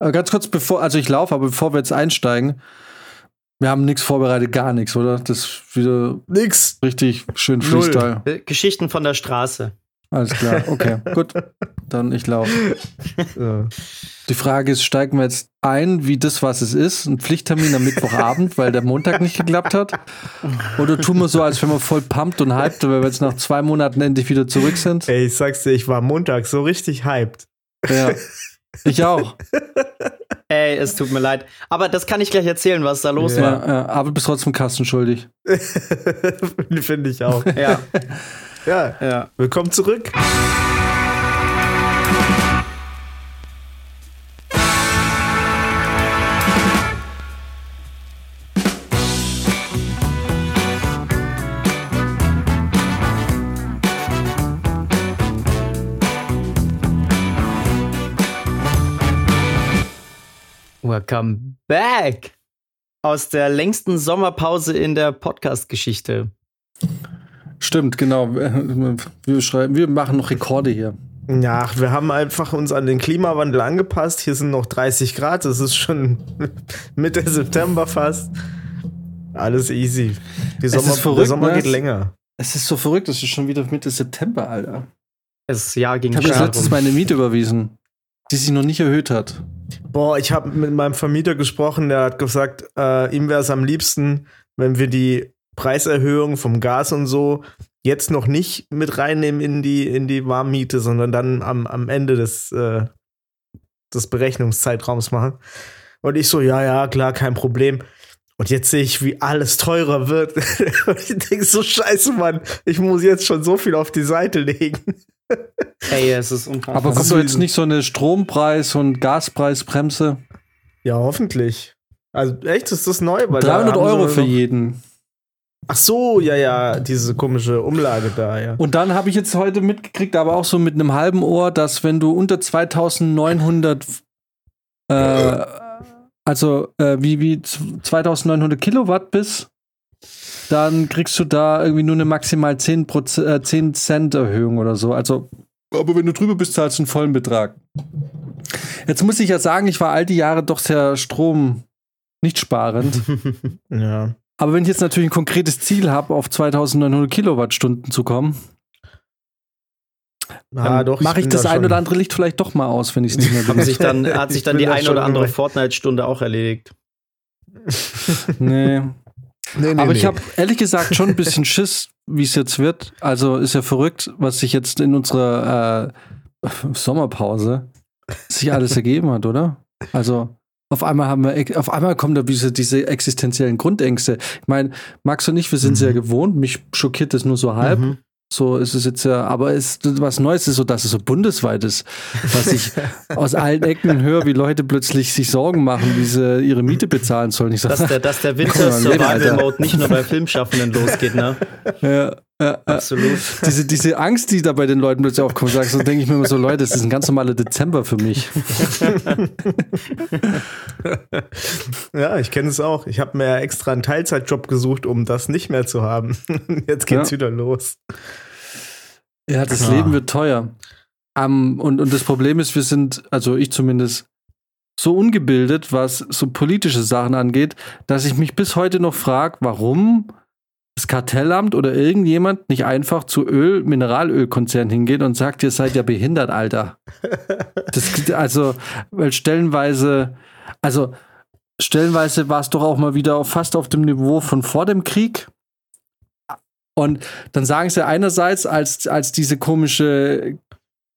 Ganz kurz bevor, also ich laufe, aber bevor wir jetzt einsteigen, wir haben nichts vorbereitet, gar nichts, oder? Das ist wieder nix. Richtig schön Freestyle. Äh, Geschichten von der Straße. Alles klar, okay, gut. Dann ich laufe. Ja. Die Frage ist, steigen wir jetzt ein, wie das, was es ist, ein Pflichttermin am Mittwochabend, weil der Montag nicht geklappt hat? Oder tun wir so, als wenn wir voll pumped und hyped, weil wir jetzt nach zwei Monaten endlich wieder zurück sind? Ey, ich sag's dir, ich war Montag so richtig hyped. Ja, ich auch. Ey, es tut mir leid. Aber das kann ich gleich erzählen, was da los ja, war. Ja, aber bist trotzdem Kasten schuldig. Finde ich auch. Ja. ja. ja. Willkommen zurück. Welcome back aus der längsten Sommerpause in der Podcast-Geschichte. Stimmt, genau. Wir, schreiben, wir machen noch Rekorde hier. Ja, wir haben einfach uns an den Klimawandel angepasst. Hier sind noch 30 Grad. Das ist schon Mitte September fast. Alles easy. Die Sommer, verrückt, der Sommer ne? geht länger. Es ist so verrückt. Es ist schon wieder Mitte September, Alter. Es Jahr ging Ich habe letztens meine Miete überwiesen, die sich noch nicht erhöht hat. Boah, ich habe mit meinem Vermieter gesprochen, der hat gesagt, äh, ihm wäre es am liebsten, wenn wir die Preiserhöhung vom Gas und so jetzt noch nicht mit reinnehmen in die, in die Warmmiete, sondern dann am, am Ende des, äh, des Berechnungszeitraums machen. Und ich so, ja, ja, klar, kein Problem. Und jetzt sehe ich, wie alles teurer wird. und ich denke so, scheiße, Mann, ich muss jetzt schon so viel auf die Seite legen. Ey, es ist unfassbar. Aber kommt doch jetzt nicht so eine Strompreis- und Gaspreisbremse? Ja, hoffentlich. Also echt, ist das neu? Weil 300 Euro für jeden. Ach so, ja, ja, diese komische Umlage da, ja. Und dann habe ich jetzt heute mitgekriegt, aber auch so mit einem halben Ohr, dass wenn du unter 2900, äh, also äh, wie, wie 2900 Kilowatt bist, dann kriegst du da irgendwie nur eine maximal 10, äh, 10 Cent Erhöhung oder so. Also, aber wenn du drüber bist, zahlst du einen vollen Betrag. Jetzt muss ich ja sagen, ich war all die Jahre doch sehr Strom nicht sparend. ja. Aber wenn ich jetzt natürlich ein konkretes Ziel habe, auf 2900 Kilowattstunden zu kommen, ah, dann mache ich, das da ein oder andere Licht vielleicht doch mal aus, wenn ich es nicht mehr bin. sich dann, hat sich dann die ein oder andere Fortnite-Stunde auch erledigt. nee. Nee, nee, Aber ich habe ehrlich gesagt schon ein bisschen Schiss, wie es jetzt wird. Also ist ja verrückt, was sich jetzt in unserer äh, Sommerpause sich alles ergeben hat, oder? Also auf einmal haben wir, auf einmal kommen da diese, diese existenziellen Grundängste. Ich meine, Max und ich, wir sind mhm. sehr gewohnt. Mich schockiert das nur so halb. Mhm. So ist es jetzt ja, aber es, was Neues ist so, dass es so bundesweit ist, was ich aus allen Ecken höre, wie Leute plötzlich sich Sorgen machen, wie sie ihre Miete bezahlen sollen. Ich sag, dass der, dass der Winter Survival Mode nicht nur bei Filmschaffenden losgeht, ne? Ja, ja, absolut. Diese, diese Angst, die da bei den Leuten plötzlich aufkommt, sagst, so denke ich mir immer so, Leute, das ist ein ganz normaler Dezember für mich. ja, ich kenne es auch. Ich habe mir extra einen Teilzeitjob gesucht, um das nicht mehr zu haben. Jetzt geht's ja. wieder los. Ja, das ja. Leben wird teuer. Um, und, und das Problem ist, wir sind, also ich zumindest, so ungebildet, was so politische Sachen angeht, dass ich mich bis heute noch frage, warum das Kartellamt oder irgendjemand nicht einfach zu Öl, Mineralölkonzern hingeht und sagt, ihr seid ja behindert, Alter. Das, also, weil stellenweise, also stellenweise war es doch auch mal wieder fast auf dem Niveau von vor dem Krieg. Und dann sagen sie einerseits, als, als diese komische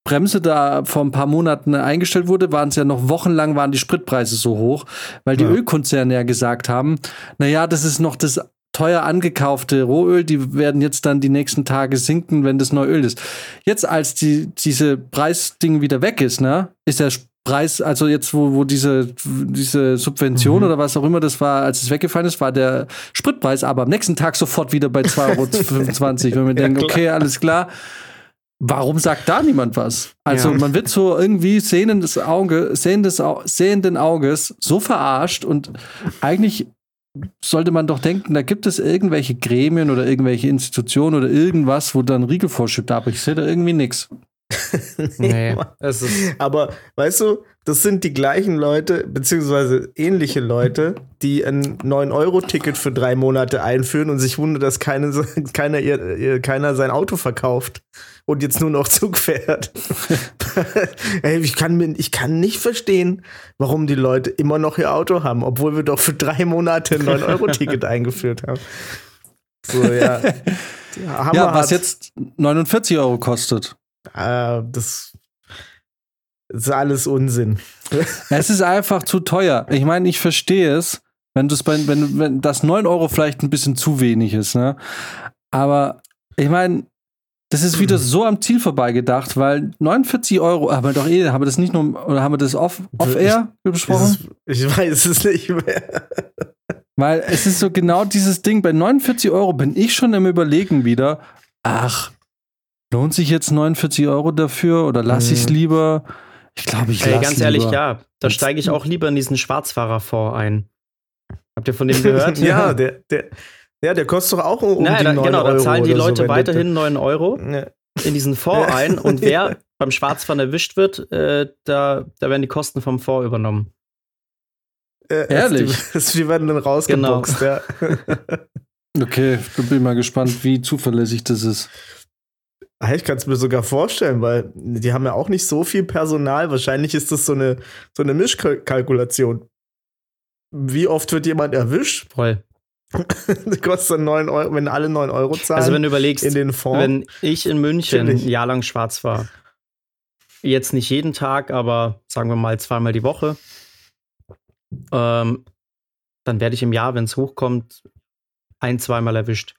Bremse da vor ein paar Monaten eingestellt wurde, waren es ja noch wochenlang waren die Spritpreise so hoch, weil die ja. Ölkonzerne ja gesagt haben, naja, das ist noch das teuer angekaufte Rohöl, die werden jetzt dann die nächsten Tage sinken, wenn das neue Öl ist. Jetzt, als die, diese Preisding wieder weg ist, ne, ist der Preis, also jetzt, wo, wo diese, diese Subvention mhm. oder was auch immer das war, als es weggefallen ist, war der Spritpreis aber am nächsten Tag sofort wieder bei 2,25 Euro. wenn man ja, denkt, okay, alles klar. Warum sagt da niemand was? Also ja. man wird so irgendwie sehendes Auge, sehendes, sehenden Auges so verarscht und eigentlich sollte man doch denken, da gibt es irgendwelche Gremien oder irgendwelche Institutionen oder irgendwas, wo dann Riegel vorschiebt, aber ich sehe da irgendwie nichts. nee, aber weißt du, das sind die gleichen Leute, beziehungsweise ähnliche Leute, die ein 9-Euro-Ticket für drei Monate einführen und sich wundern, dass keine, keiner, ihr, keiner sein Auto verkauft und jetzt nur noch Zug fährt. Ey, ich, kann, ich kann nicht verstehen, warum die Leute immer noch ihr Auto haben, obwohl wir doch für drei Monate ein 9-Euro-Ticket eingeführt haben. So, ja. ja, was jetzt 49 Euro kostet. Äh, das das ist alles Unsinn. es ist einfach zu teuer. Ich meine, ich verstehe es, wenn, bei, wenn, wenn das 9 Euro vielleicht ein bisschen zu wenig ist, ne? Aber ich meine, das ist wieder so am Ziel vorbeigedacht, weil 49 Euro, aber doch eh, haben wir das nicht nur, oder haben wir das off-air off besprochen? ich weiß es nicht mehr. Weil es ist so genau dieses Ding, bei 49 Euro bin ich schon im Überlegen wieder, ach, lohnt sich jetzt 49 Euro dafür oder lasse ich es mhm. lieber? Ich glaube, ich Ey, ganz ehrlich, ja. Da steige ich auch lieber in diesen Schwarzfahrerfonds ein. Habt ihr von dem gehört? ja, der, der, ja, der kostet doch auch um naja, die 9 Genau, da zahlen die Leute so, weiterhin 9 Euro ja. in diesen Fonds ein und wer beim Schwarzfahren erwischt wird, äh, da, da werden die Kosten vom Fonds übernommen. Äh, Ehrlich? Die, die werden dann rausgeboxt, genau. ja. okay, ich bin mal gespannt, wie zuverlässig das ist. Ah, ich kann es mir sogar vorstellen, weil die haben ja auch nicht so viel Personal. Wahrscheinlich ist das so eine, so eine Mischkalkulation. Wie oft wird jemand erwischt? Voll. das kostet 9 Euro, wenn alle 9 Euro zahlen. Also wenn du überlegst, in den Fonds, wenn ich in München ein Jahr lang schwarz war, jetzt nicht jeden Tag, aber sagen wir mal zweimal die Woche, ähm, dann werde ich im Jahr, wenn es hochkommt, ein, zweimal erwischt.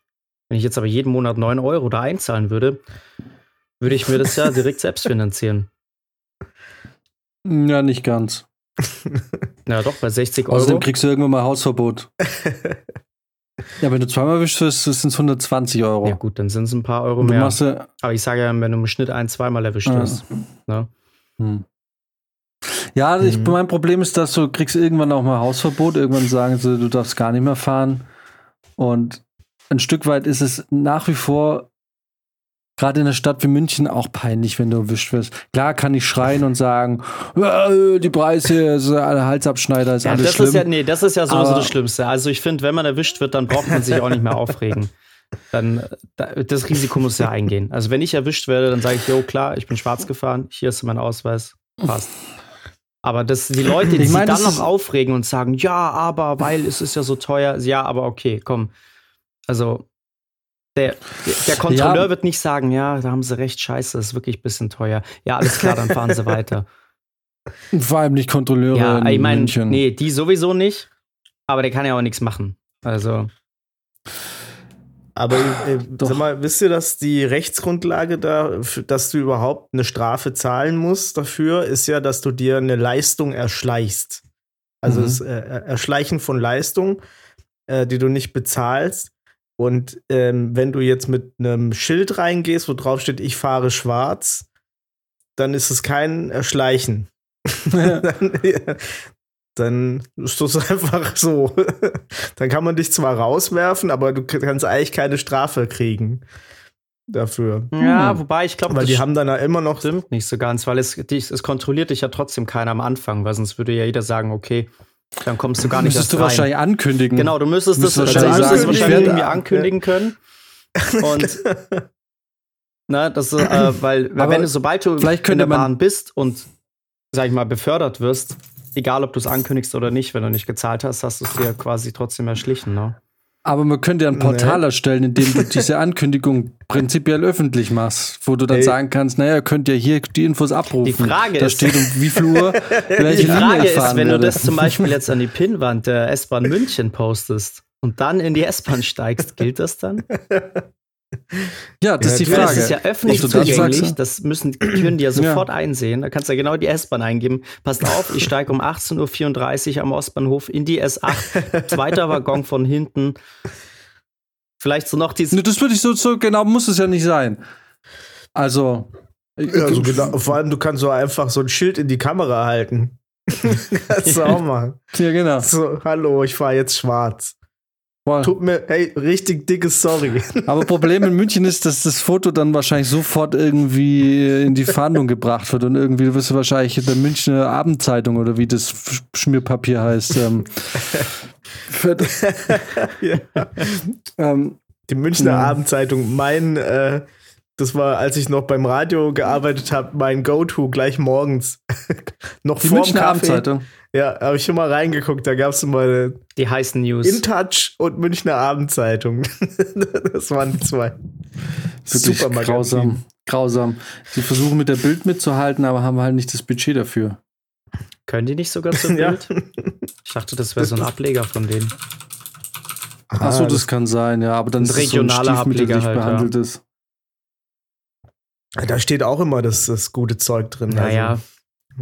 Wenn ich jetzt aber jeden Monat 9 Euro da einzahlen würde, würde ich mir das ja direkt selbst finanzieren. Ja, nicht ganz. Ja, doch, bei 60 Euro. Außerdem kriegst du irgendwann mal Hausverbot. ja, wenn du zweimal wischst, sind es 120 Euro. Ja, gut, dann sind es ein paar Euro mehr. Ja Aber ich sage ja, wenn du im Schnitt ein-, zweimal erwischt ja. wirst. Ne? Hm. Ja, ich, mhm. mein Problem ist, dass du kriegst irgendwann auch mal Hausverbot. Irgendwann sagen sie, du darfst gar nicht mehr fahren. Und ein Stück weit ist es nach wie vor gerade in einer Stadt wie München auch peinlich, wenn du erwischt wirst. Klar kann ich schreien und sagen, äh, die Preise, Halsabschneider ist ja, alles das schlimm. Ist ja, nee, das ist ja sowieso das Schlimmste. Also ich finde, wenn man erwischt wird, dann braucht man sich auch nicht mehr aufregen. Dann, das Risiko muss ja eingehen. Also wenn ich erwischt werde, dann sage ich, jo, klar, ich bin schwarz gefahren, hier ist mein Ausweis, passt. Aber das, die Leute, die ich mein, sich dann noch aufregen und sagen, ja, aber, weil es ist ja so teuer, ja, aber okay, komm, also der, der Kontrolleur ja. wird nicht sagen, ja, da haben sie recht, scheiße, das ist wirklich ein bisschen teuer. Ja, alles klar, dann fahren sie weiter. Vor allem nicht Kontrolleure. Ja, ich meine, nee, die sowieso nicht, aber der kann ja auch nichts machen. Also. Aber äh, sag mal, wisst ihr, dass die Rechtsgrundlage da, dass du überhaupt eine Strafe zahlen musst dafür, ist ja, dass du dir eine Leistung erschleichst. Also mhm. das äh, Erschleichen von Leistung, äh, die du nicht bezahlst. Und ähm, wenn du jetzt mit einem Schild reingehst, wo drauf steht, ich fahre schwarz, dann ist es kein Erschleichen. dann, ja, dann ist das einfach so. dann kann man dich zwar rauswerfen, aber du kannst eigentlich keine Strafe kriegen dafür. Ja, hm. wobei ich glaube, weil die haben dann ja immer noch stimmt nicht so ganz, weil es, es kontrolliert dich ja trotzdem keiner am Anfang, weil sonst würde ja jeder sagen, okay, dann kommst du gar nicht Müsstest du rein. wahrscheinlich ankündigen. Genau, du müsstest das wahrscheinlich, müsstest wahrscheinlich irgendwie ankündigen können. Und na, das, äh, weil, weil wenn du, sobald du vielleicht in der Bahn bist und, sag ich mal, befördert wirst, egal ob du es ankündigst oder nicht, wenn du nicht gezahlt hast, hast du es dir quasi trotzdem erschlichen, ne? Aber man könnte ja ein Portal nee. erstellen, in dem du diese Ankündigung prinzipiell öffentlich machst, wo du dann Ey. sagen kannst, naja, ihr könnt ja hier die Infos abrufen. Die Frage da ist, steht um wie viel Uhr welche Die Frage ist, wenn werde. du das zum Beispiel jetzt an die Pinnwand der S-Bahn München postest und dann in die S-Bahn steigst, gilt das dann? Ja, das ja, ist die Frage. Das ist ja öffentlich zugänglich. Das müssen, können die ja sofort ja. einsehen. Da kannst du ja genau die S-Bahn eingeben. Passt auf, ich steige um 18.34 Uhr am Ostbahnhof in die S8. Zweiter Waggon von hinten. Vielleicht so noch dieses. Das würde ich so, so genau, muss es ja nicht sein. Also. Ja, also genau, vor allem, du kannst so einfach so ein Schild in die Kamera halten. kannst du auch machen. Ja, genau. So, hallo, ich fahre jetzt schwarz. Voll. Tut mir, hey, richtig dickes Sorry. Aber Problem in München ist, dass das Foto dann wahrscheinlich sofort irgendwie in die Fahndung gebracht wird und irgendwie wirst du wahrscheinlich in der Münchner Abendzeitung oder wie das Schmierpapier heißt. Ähm, ja. ähm, die Münchner ja. Abendzeitung, mein, äh, das war, als ich noch beim Radio gearbeitet habe, mein Go-To gleich morgens. noch die vor Münchner Abendzeitung. Ja, habe ich schon mal reingeguckt. Da gab es mal die heißen News. In Touch und Münchner Abendzeitung. das waren die zwei. Super grausam. Grausam. Sie versuchen mit der Bild mitzuhalten, aber haben halt nicht das Budget dafür. Können die nicht sogar zur Bild? ja. Ich dachte, das wäre so ein Ableger von denen. Achso, das, das kann sein, ja, aber dann ist regionaler so Ableger halt, behandelt ja. ist. Da steht auch immer das, das gute Zeug drin. Naja.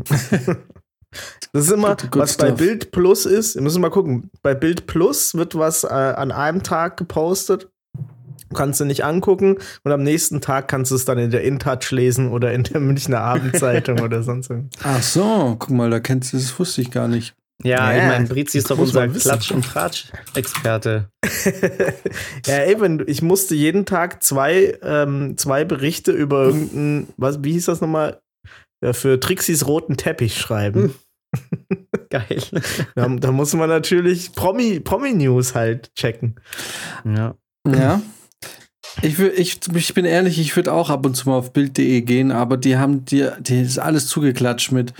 Also. Das ist immer, good, good was stuff. bei Bild Plus ist. Wir müssen mal gucken. Bei Bild Plus wird was äh, an einem Tag gepostet. Kannst du nicht angucken und am nächsten Tag kannst du es dann in der InTouch lesen oder in der Münchner Abendzeitung oder sonst irgendwas. Ach so, guck mal, da kennst du das wusste ich gar nicht. Ja, ja. ich meine, Brizi ist doch unser Klatsch- und Tratsch-Experte. ja, eben, ich musste jeden Tag zwei, ähm, zwei Berichte über irgendeinen, was, wie hieß das nochmal? Für Trixis roten Teppich schreiben. Hm. Geil. Da, da, muss man natürlich Promi, Promi-News halt checken. Ja. Ja. Ich, will, ich, ich bin ehrlich, ich würde auch ab und zu mal auf Bild.de gehen, aber die haben dir, die ist alles zugeklatscht mit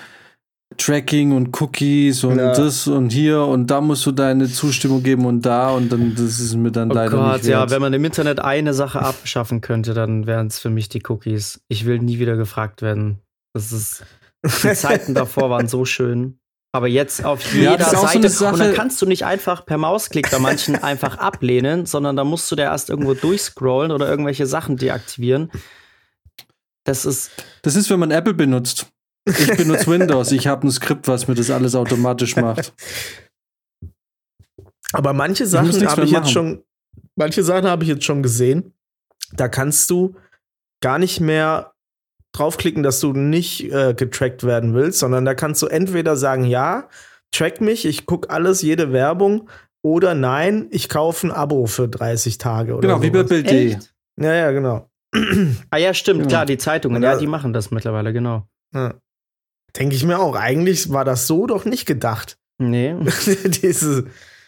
Tracking und Cookies und ja. das und hier und da musst du deine Zustimmung geben und da und dann das ist mir dann oh leider Gott, nicht wert. ja, wenn man im Internet eine Sache abschaffen könnte, dann wären es für mich die Cookies. Ich will nie wieder gefragt werden. Das ist die Zeiten davor waren so schön. Aber jetzt auf jeder ja, Seite. So und dann kannst du nicht einfach per Mausklick bei manchen einfach ablehnen, sondern da musst du da erst irgendwo durchscrollen oder irgendwelche Sachen deaktivieren. Das ist. Das ist, wenn man Apple benutzt. Ich benutze Windows. Ich habe ein Skript, was mir das alles automatisch macht. Aber manche Sachen habe ich jetzt schon. Manche Sachen habe ich jetzt schon gesehen. Da kannst du gar nicht mehr draufklicken, dass du nicht äh, getrackt werden willst, sondern da kannst du entweder sagen, ja, track mich, ich gucke alles, jede Werbung, oder nein, ich kaufe ein Abo für 30 Tage. Oder genau, sowas. wie bei Bild.de. Ja, ja, genau. ah ja, stimmt, genau. klar, die Zeitungen, ja, die machen das mittlerweile, genau. Ja. Denke ich mir auch. Eigentlich war das so doch nicht gedacht. Nee. Diese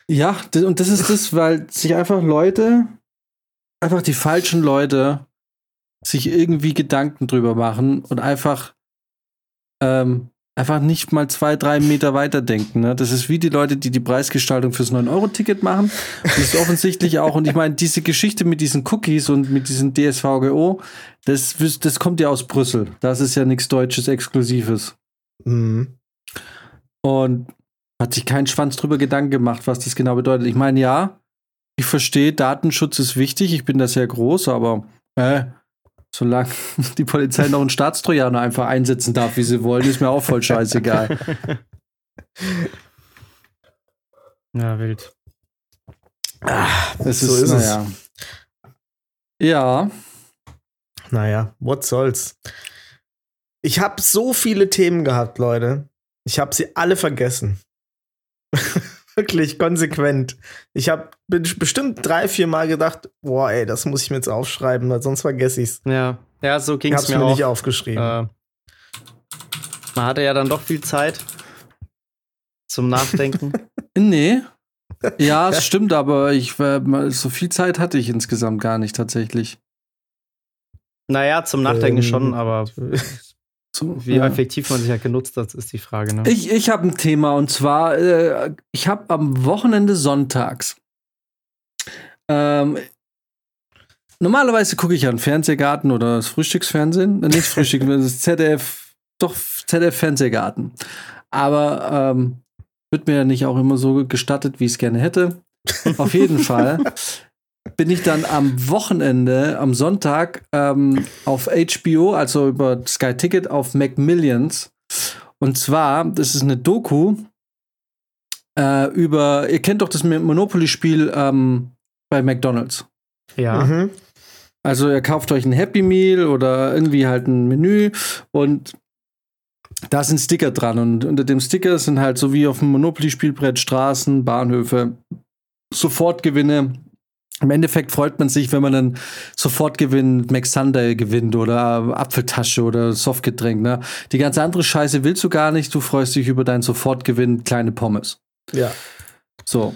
ja, und das ist das, weil sich einfach Leute, einfach die falschen Leute sich irgendwie Gedanken drüber machen und einfach, ähm, einfach nicht mal zwei, drei Meter weiter denken. Ne? Das ist wie die Leute, die die Preisgestaltung fürs 9-Euro-Ticket machen. Das ist offensichtlich auch. Und ich meine, diese Geschichte mit diesen Cookies und mit diesen DSVGO, das, das kommt ja aus Brüssel. Das ist ja nichts Deutsches Exklusives. Mhm. Und hat sich kein Schwanz drüber Gedanken gemacht, was das genau bedeutet. Ich meine, ja, ich verstehe, Datenschutz ist wichtig, ich bin da sehr groß, aber äh, Solange die Polizei noch einen Staatstrojaner einfach einsetzen darf, wie sie wollen, ist mir auch voll scheißegal. Ja, wild. Ah, es so ist, ist naja. es. Ja. Naja, what soll's. Ich habe so viele Themen gehabt, Leute. Ich habe sie alle vergessen. Wirklich konsequent. Ich habe bestimmt drei, vier Mal gedacht, boah, ey, das muss ich mir jetzt aufschreiben, weil sonst vergesse ich's. Ja, ja, so ging es mir, mir auch. nicht aufgeschrieben. Äh, man hatte ja dann doch viel Zeit zum Nachdenken. nee. Ja, es stimmt, aber ich so viel Zeit hatte ich insgesamt gar nicht tatsächlich. Naja, zum Nachdenken ähm, schon, aber so, Wie ja. effektiv man sich ja genutzt hat, ist die Frage. Ne? Ich, ich habe ein Thema und zwar, äh, ich habe am Wochenende sonntags. Ähm, normalerweise gucke ich ja einen Fernsehgarten oder das Frühstücksfernsehen. Äh, nicht Frühstück, das ZDF, doch ZDF Fernsehgarten. Aber ähm, wird mir ja nicht auch immer so gestattet, wie ich es gerne hätte. Auf jeden Fall bin ich dann am Wochenende, am Sonntag, ähm, auf HBO, also über Sky Ticket, auf Macmillions. Und zwar, das ist eine Doku äh, über, ihr kennt doch das Monopoly-Spiel ähm, bei McDonalds. Ja. Mhm. Also ihr kauft euch ein Happy Meal oder irgendwie halt ein Menü und da sind Sticker dran und unter dem Sticker sind halt so wie auf dem Monopoly-Spielbrett Straßen, Bahnhöfe, Sofortgewinne. Im Endeffekt freut man sich, wenn man dann Sofortgewinn Max Sunday gewinnt oder Apfeltasche oder Softgetränk. Ne? Die ganze andere Scheiße willst du gar nicht. Du freust dich über deinen Sofortgewinn kleine Pommes. Ja. So.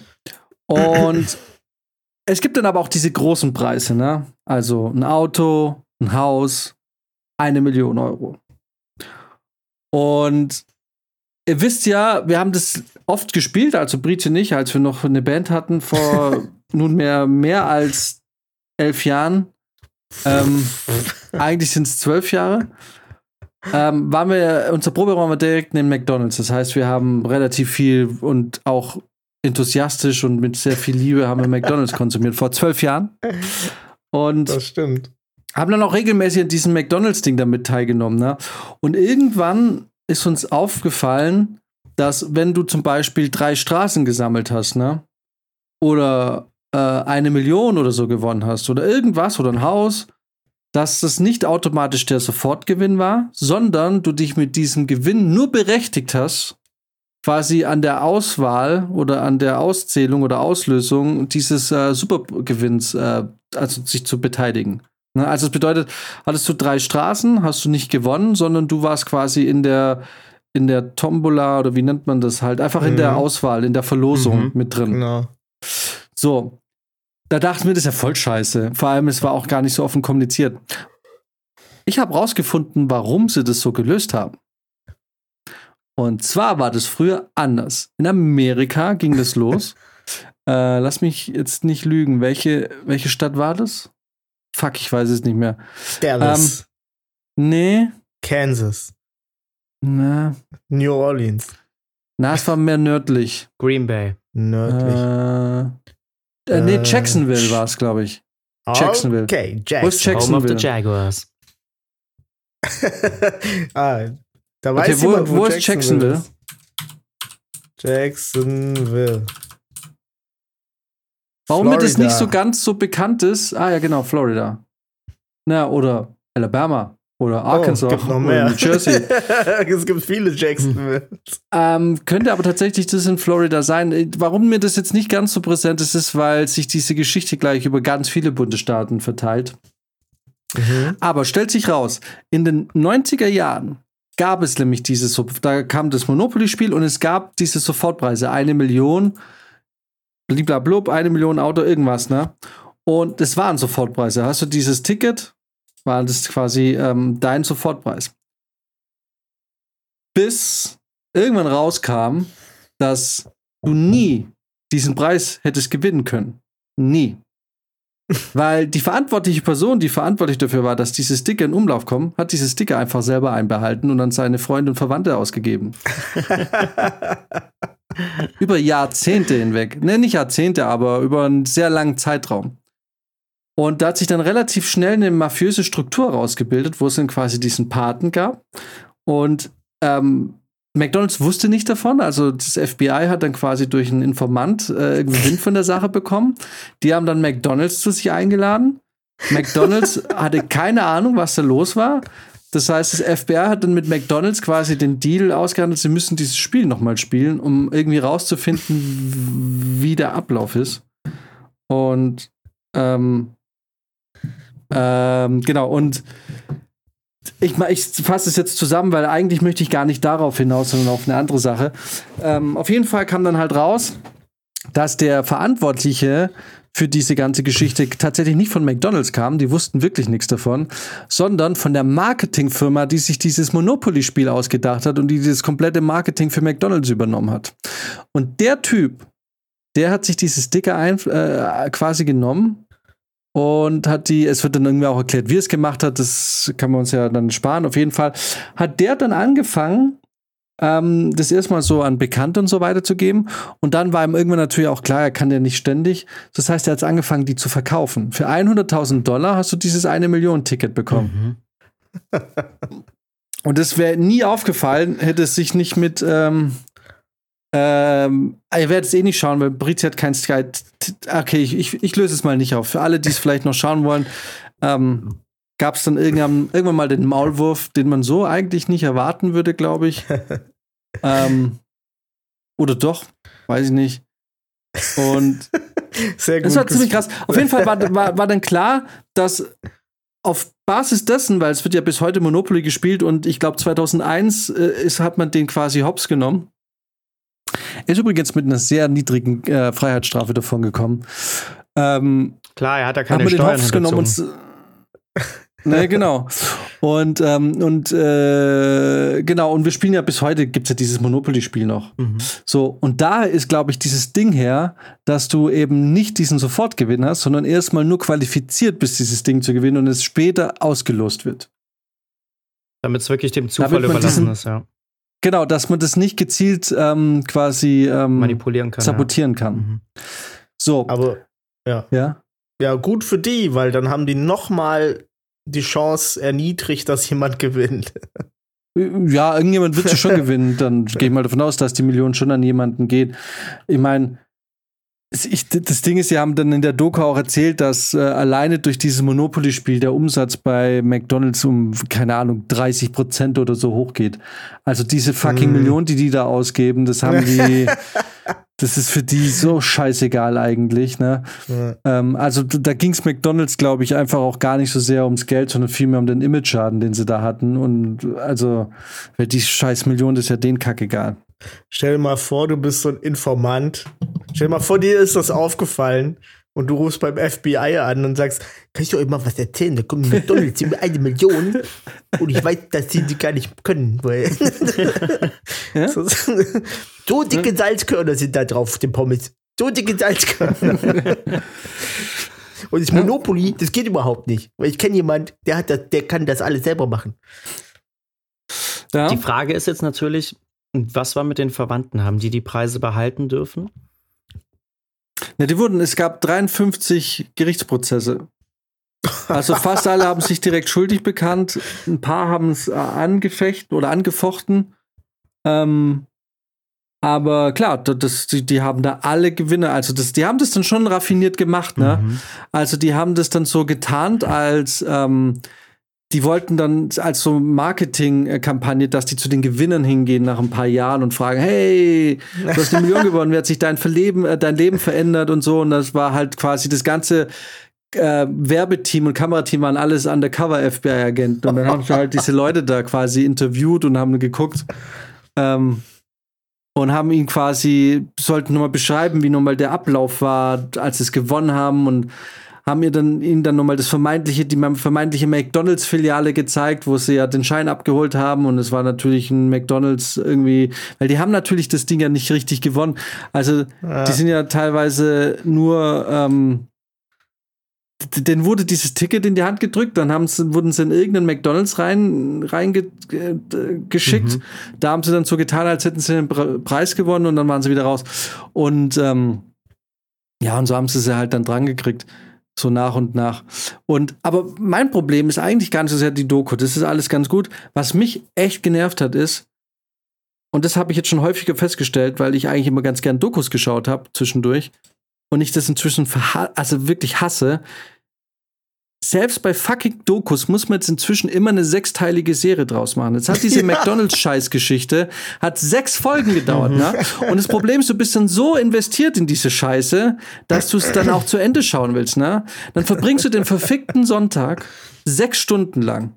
Und es gibt dann aber auch diese großen Preise, ne? Also ein Auto, ein Haus, eine Million Euro. Und ihr wisst ja, wir haben das oft gespielt, also Brietje nicht, als wir noch eine Band hatten vor nunmehr mehr als elf Jahren. Ähm, eigentlich sind es zwölf Jahre. Ähm, waren wir, unser Proberaum war direkt neben McDonalds. Das heißt, wir haben relativ viel und auch enthusiastisch und mit sehr viel Liebe haben wir McDonalds konsumiert vor zwölf Jahren. Und Das stimmt. haben dann auch regelmäßig an diesem McDonalds-Ding damit teilgenommen. Ne? Und irgendwann ist uns aufgefallen, dass wenn du zum Beispiel drei Straßen gesammelt hast, ne? Oder äh, eine Million oder so gewonnen hast oder irgendwas oder ein Haus, dass das nicht automatisch der Sofortgewinn war, sondern du dich mit diesem Gewinn nur berechtigt hast, quasi an der Auswahl oder an der Auszählung oder Auslösung dieses äh, Supergewinns, äh, also sich zu beteiligen. Ne? Also es bedeutet, hattest du drei Straßen, hast du nicht gewonnen, sondern du warst quasi in der in der Tombola oder wie nennt man das halt, einfach in der Mhm. Auswahl, in der Verlosung Mhm. mit drin. Genau. So. Da dachten wir, das ist ja voll scheiße. Vor allem, es war auch gar nicht so offen kommuniziert. Ich habe rausgefunden, warum sie das so gelöst haben. Und zwar war das früher anders. In Amerika ging das los. äh, lass mich jetzt nicht lügen. Welche, welche Stadt war das? Fuck, ich weiß es nicht mehr. Dallas. Nee. Kansas. Na, New Orleans. na es war mehr nördlich. Green Bay. Nördlich. Äh, äh, nee, Äh, Jacksonville war es, glaube ich. Jacksonville. Okay, Wo ist Jackson. Home of the Jacksonville. Jaguars. ah, da weiß Okay, wo- jemand, wo, wo ist Jacksonville? ist. Jacksonville. Warum mir das Florida. nicht so ganz so bekannt ist? Ah ja, genau, Florida. Na, oder Alabama oder Arkansas Oh, es gibt noch oder mehr. New Jersey. es gibt viele Jacksonville. ähm, könnte aber tatsächlich das in Florida sein. Äh, Warum mir das jetzt nicht ganz so präsent ist, ist, weil sich diese Geschichte gleich über ganz viele Bundesstaaten verteilt. Mhm. Aber stellt sich raus, in den 90er Jahren gab es nämlich dieses, da kam das Monopoly-Spiel und es gab diese Sofortpreise, eine Million, bliblablub, eine Million Auto, irgendwas, ne? Und das waren Sofortpreise. Hast du dieses Ticket, war das quasi ähm, dein Sofortpreis. Bis irgendwann rauskam, dass du nie diesen Preis hättest gewinnen können. Nie. Weil die verantwortliche Person, die verantwortlich dafür war, dass diese Sticker in Umlauf kommen, hat diese Sticker einfach selber einbehalten und an seine Freunde und Verwandte ausgegeben. über Jahrzehnte hinweg. Ne, nicht Jahrzehnte, aber über einen sehr langen Zeitraum. Und da hat sich dann relativ schnell eine mafiöse Struktur rausgebildet, wo es dann quasi diesen Paten gab. Und ähm, McDonalds wusste nicht davon, also das FBI hat dann quasi durch einen Informant äh, irgendwie Wind von der Sache bekommen. Die haben dann McDonalds zu sich eingeladen. McDonalds hatte keine Ahnung, was da los war. Das heißt, das FBI hat dann mit McDonalds quasi den Deal ausgehandelt, sie müssen dieses Spiel nochmal spielen, um irgendwie rauszufinden, wie der Ablauf ist. Und ähm, ähm, genau, und ich, ich fasse es jetzt zusammen, weil eigentlich möchte ich gar nicht darauf hinaus, sondern auf eine andere Sache. Ähm, auf jeden Fall kam dann halt raus, dass der Verantwortliche für diese ganze Geschichte tatsächlich nicht von McDonalds kam, die wussten wirklich nichts davon, sondern von der Marketingfirma, die sich dieses Monopoly-Spiel ausgedacht hat und die dieses komplette Marketing für McDonalds übernommen hat. Und der Typ, der hat sich diese Sticker ein, äh, quasi genommen und hat die, es wird dann irgendwie auch erklärt, wie es gemacht hat, das kann man uns ja dann sparen. Auf jeden Fall hat der dann angefangen, ähm, das erstmal so an Bekannte und so weiter zu geben. Und dann war ihm irgendwann natürlich auch klar, er kann ja nicht ständig. Das heißt, er hat angefangen, die zu verkaufen. Für 100.000 Dollar hast du dieses eine Million Ticket bekommen. Mhm. Und es wäre nie aufgefallen, hätte es sich nicht mit. Ähm, ähm, ihr werdet es eh nicht schauen, weil Brizi hat kein Sky. Okay, ich, ich, ich löse es mal nicht auf. Für alle, die es vielleicht noch schauen wollen, ähm, gab es dann irgendwann, irgendwann mal den Maulwurf, den man so eigentlich nicht erwarten würde, glaube ich. ähm, oder doch, weiß ich nicht. Und Sehr gut. Das war ziemlich krass. Auf jeden Fall war, war, war dann klar, dass auf Basis dessen, weil es wird ja bis heute Monopoly gespielt und ich glaube 2001 äh, ist, hat man den quasi hops genommen. Er ist übrigens mit einer sehr niedrigen äh, Freiheitsstrafe davon gekommen. Ähm, Klar, er hat ja keine haben Steuern den genommen und Ne, genau. Und, ähm, und äh, genau, und wir spielen ja bis heute, gibt es ja dieses Monopoly-Spiel noch. Mhm. So, und da ist, glaube ich, dieses Ding her, dass du eben nicht diesen Sofortgewinn hast, sondern erstmal nur qualifiziert bist, dieses Ding zu gewinnen und es später ausgelost wird. Damit es wirklich dem Zufall überlassen diesen, ist, ja. Genau, dass man das nicht gezielt ähm, quasi ähm, manipulieren kann. Sabotieren ja. kann. Mhm. So. Aber ja. Ja. Ja, gut für die, weil dann haben die noch mal die Chance erniedrigt, dass jemand gewinnt. Ja, irgendjemand wird sie schon gewinnen. Dann gehe ich mal davon aus, dass die Million schon an jemanden geht. Ich meine, das Ding ist, sie haben dann in der Doku auch erzählt, dass äh, alleine durch dieses Monopoly-Spiel der Umsatz bei McDonalds um, keine Ahnung, 30 Prozent oder so hochgeht. Also diese fucking mm. Million, die die da ausgeben, das haben die, das ist für die so scheißegal eigentlich. Ne? Ja. Ähm, also da ging es McDonalds, glaube ich, einfach auch gar nicht so sehr ums Geld, sondern vielmehr um den Image-Schaden, den sie da hatten. Und also, die scheiß Million, das ist ja den Kack egal. Stell dir mal vor, du bist so ein Informant. Stell dir mal vor, dir ist das aufgefallen und du rufst beim FBI an und sagst, kann ich euch mal was erzählen? Da kommt McDonalds über eine Million und ich weiß, dass sie die gar nicht können. Weil ja? so, so, dicke Salzkörner sind da drauf, dem Pommes. So dicke Salzkörner. und das Monopoly, das geht überhaupt nicht. Weil ich kenne jemanden, der, hat das, der kann das alles selber machen. Ja. Die Frage ist jetzt natürlich, was war mit den Verwandten? Haben die die Preise behalten dürfen? Ja, die wurden, es gab 53 Gerichtsprozesse. Also fast alle haben sich direkt schuldig bekannt. Ein paar haben es äh, angefecht oder angefochten. Ähm, aber klar, das, die, die, haben da alle Gewinne. Also das, die haben das dann schon raffiniert gemacht. Ne? Mhm. Also die haben das dann so getarnt als ähm, die wollten dann als so Marketingkampagne, dass die zu den Gewinnern hingehen nach ein paar Jahren und fragen, hey, du hast eine Million gewonnen, wie hat sich dein Verleben, äh, dein Leben verändert und so. Und das war halt quasi das ganze äh, Werbeteam und Kamerateam waren alles undercover FBI-Agenten. Und dann haben sie halt diese Leute da quasi interviewt und haben geguckt. Ähm, und haben ihn quasi, sollten nochmal beschreiben, wie nochmal der Ablauf war, als sie es gewonnen haben und haben mir dann ihnen dann nochmal das vermeintliche, die vermeintliche McDonalds-Filiale gezeigt, wo sie ja den Schein abgeholt haben und es war natürlich ein McDonalds irgendwie, weil die haben natürlich das Ding ja nicht richtig gewonnen. Also ja. die sind ja teilweise nur ähm, denen wurde dieses Ticket in die Hand gedrückt, dann haben sie, wurden sie in irgendeinen McDonalds rein reingeschickt. Äh, mhm. Da haben sie dann so getan, als hätten sie den Preis gewonnen und dann waren sie wieder raus. Und ähm, ja, und so haben sie sie halt dann dran gekriegt so nach und nach. Und aber mein Problem ist eigentlich gar nicht so sehr die Doku. Das ist alles ganz gut. Was mich echt genervt hat, ist, und das habe ich jetzt schon häufiger festgestellt, weil ich eigentlich immer ganz gern Dokus geschaut habe zwischendurch und ich das inzwischen also wirklich hasse, selbst bei fucking Dokus muss man jetzt inzwischen immer eine sechsteilige Serie draus machen. Jetzt hat diese ja. McDonalds-Scheißgeschichte, hat sechs Folgen gedauert, ne? Und das Problem ist, du bist dann so investiert in diese Scheiße, dass du es dann auch zu Ende schauen willst, ne? Dann verbringst du den verfickten Sonntag sechs Stunden lang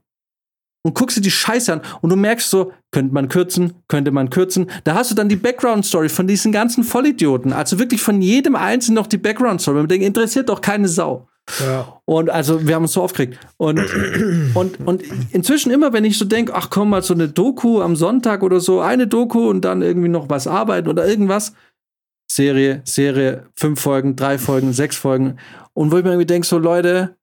und guckst dir die Scheiße an und du merkst so, könnte man kürzen, könnte man kürzen. Da hast du dann die Background-Story von diesen ganzen Vollidioten. Also wirklich von jedem Einzelnen noch die Background-Story. Man denkt, interessiert doch keine Sau. Ja. Und also wir haben uns so aufgeregt. Und, und, und inzwischen immer, wenn ich so denke, ach komm mal, so eine Doku am Sonntag oder so, eine Doku und dann irgendwie noch was arbeiten oder irgendwas. Serie, Serie, fünf Folgen, drei Folgen, sechs Folgen. Und wo ich mir irgendwie denke, so Leute,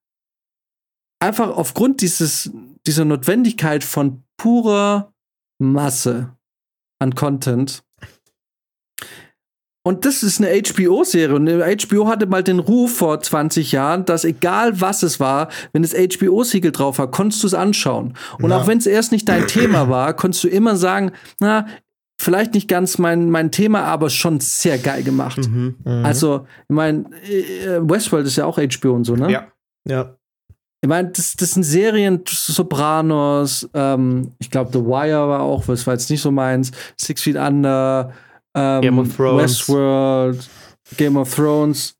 einfach aufgrund dieses, dieser Notwendigkeit von purer Masse an Content und das ist eine HBO-Serie. Und HBO hatte mal den Ruf vor 20 Jahren, dass egal was es war, wenn das HBO-Siegel drauf war, konntest du es anschauen. Und ja. auch wenn es erst nicht dein Thema war, konntest du immer sagen, na, vielleicht nicht ganz mein, mein Thema, aber schon sehr geil gemacht. Mhm. Mhm. Also, ich meine, äh, Westworld ist ja auch HBO und so, ne? Ja. Ja. Ich meine, das, das sind Serien, Sopranos, ähm, ich glaube, The Wire war auch, was war jetzt nicht so meins, Six Feet Under, ähm, Game of Thrones. Westworld, Game of Thrones.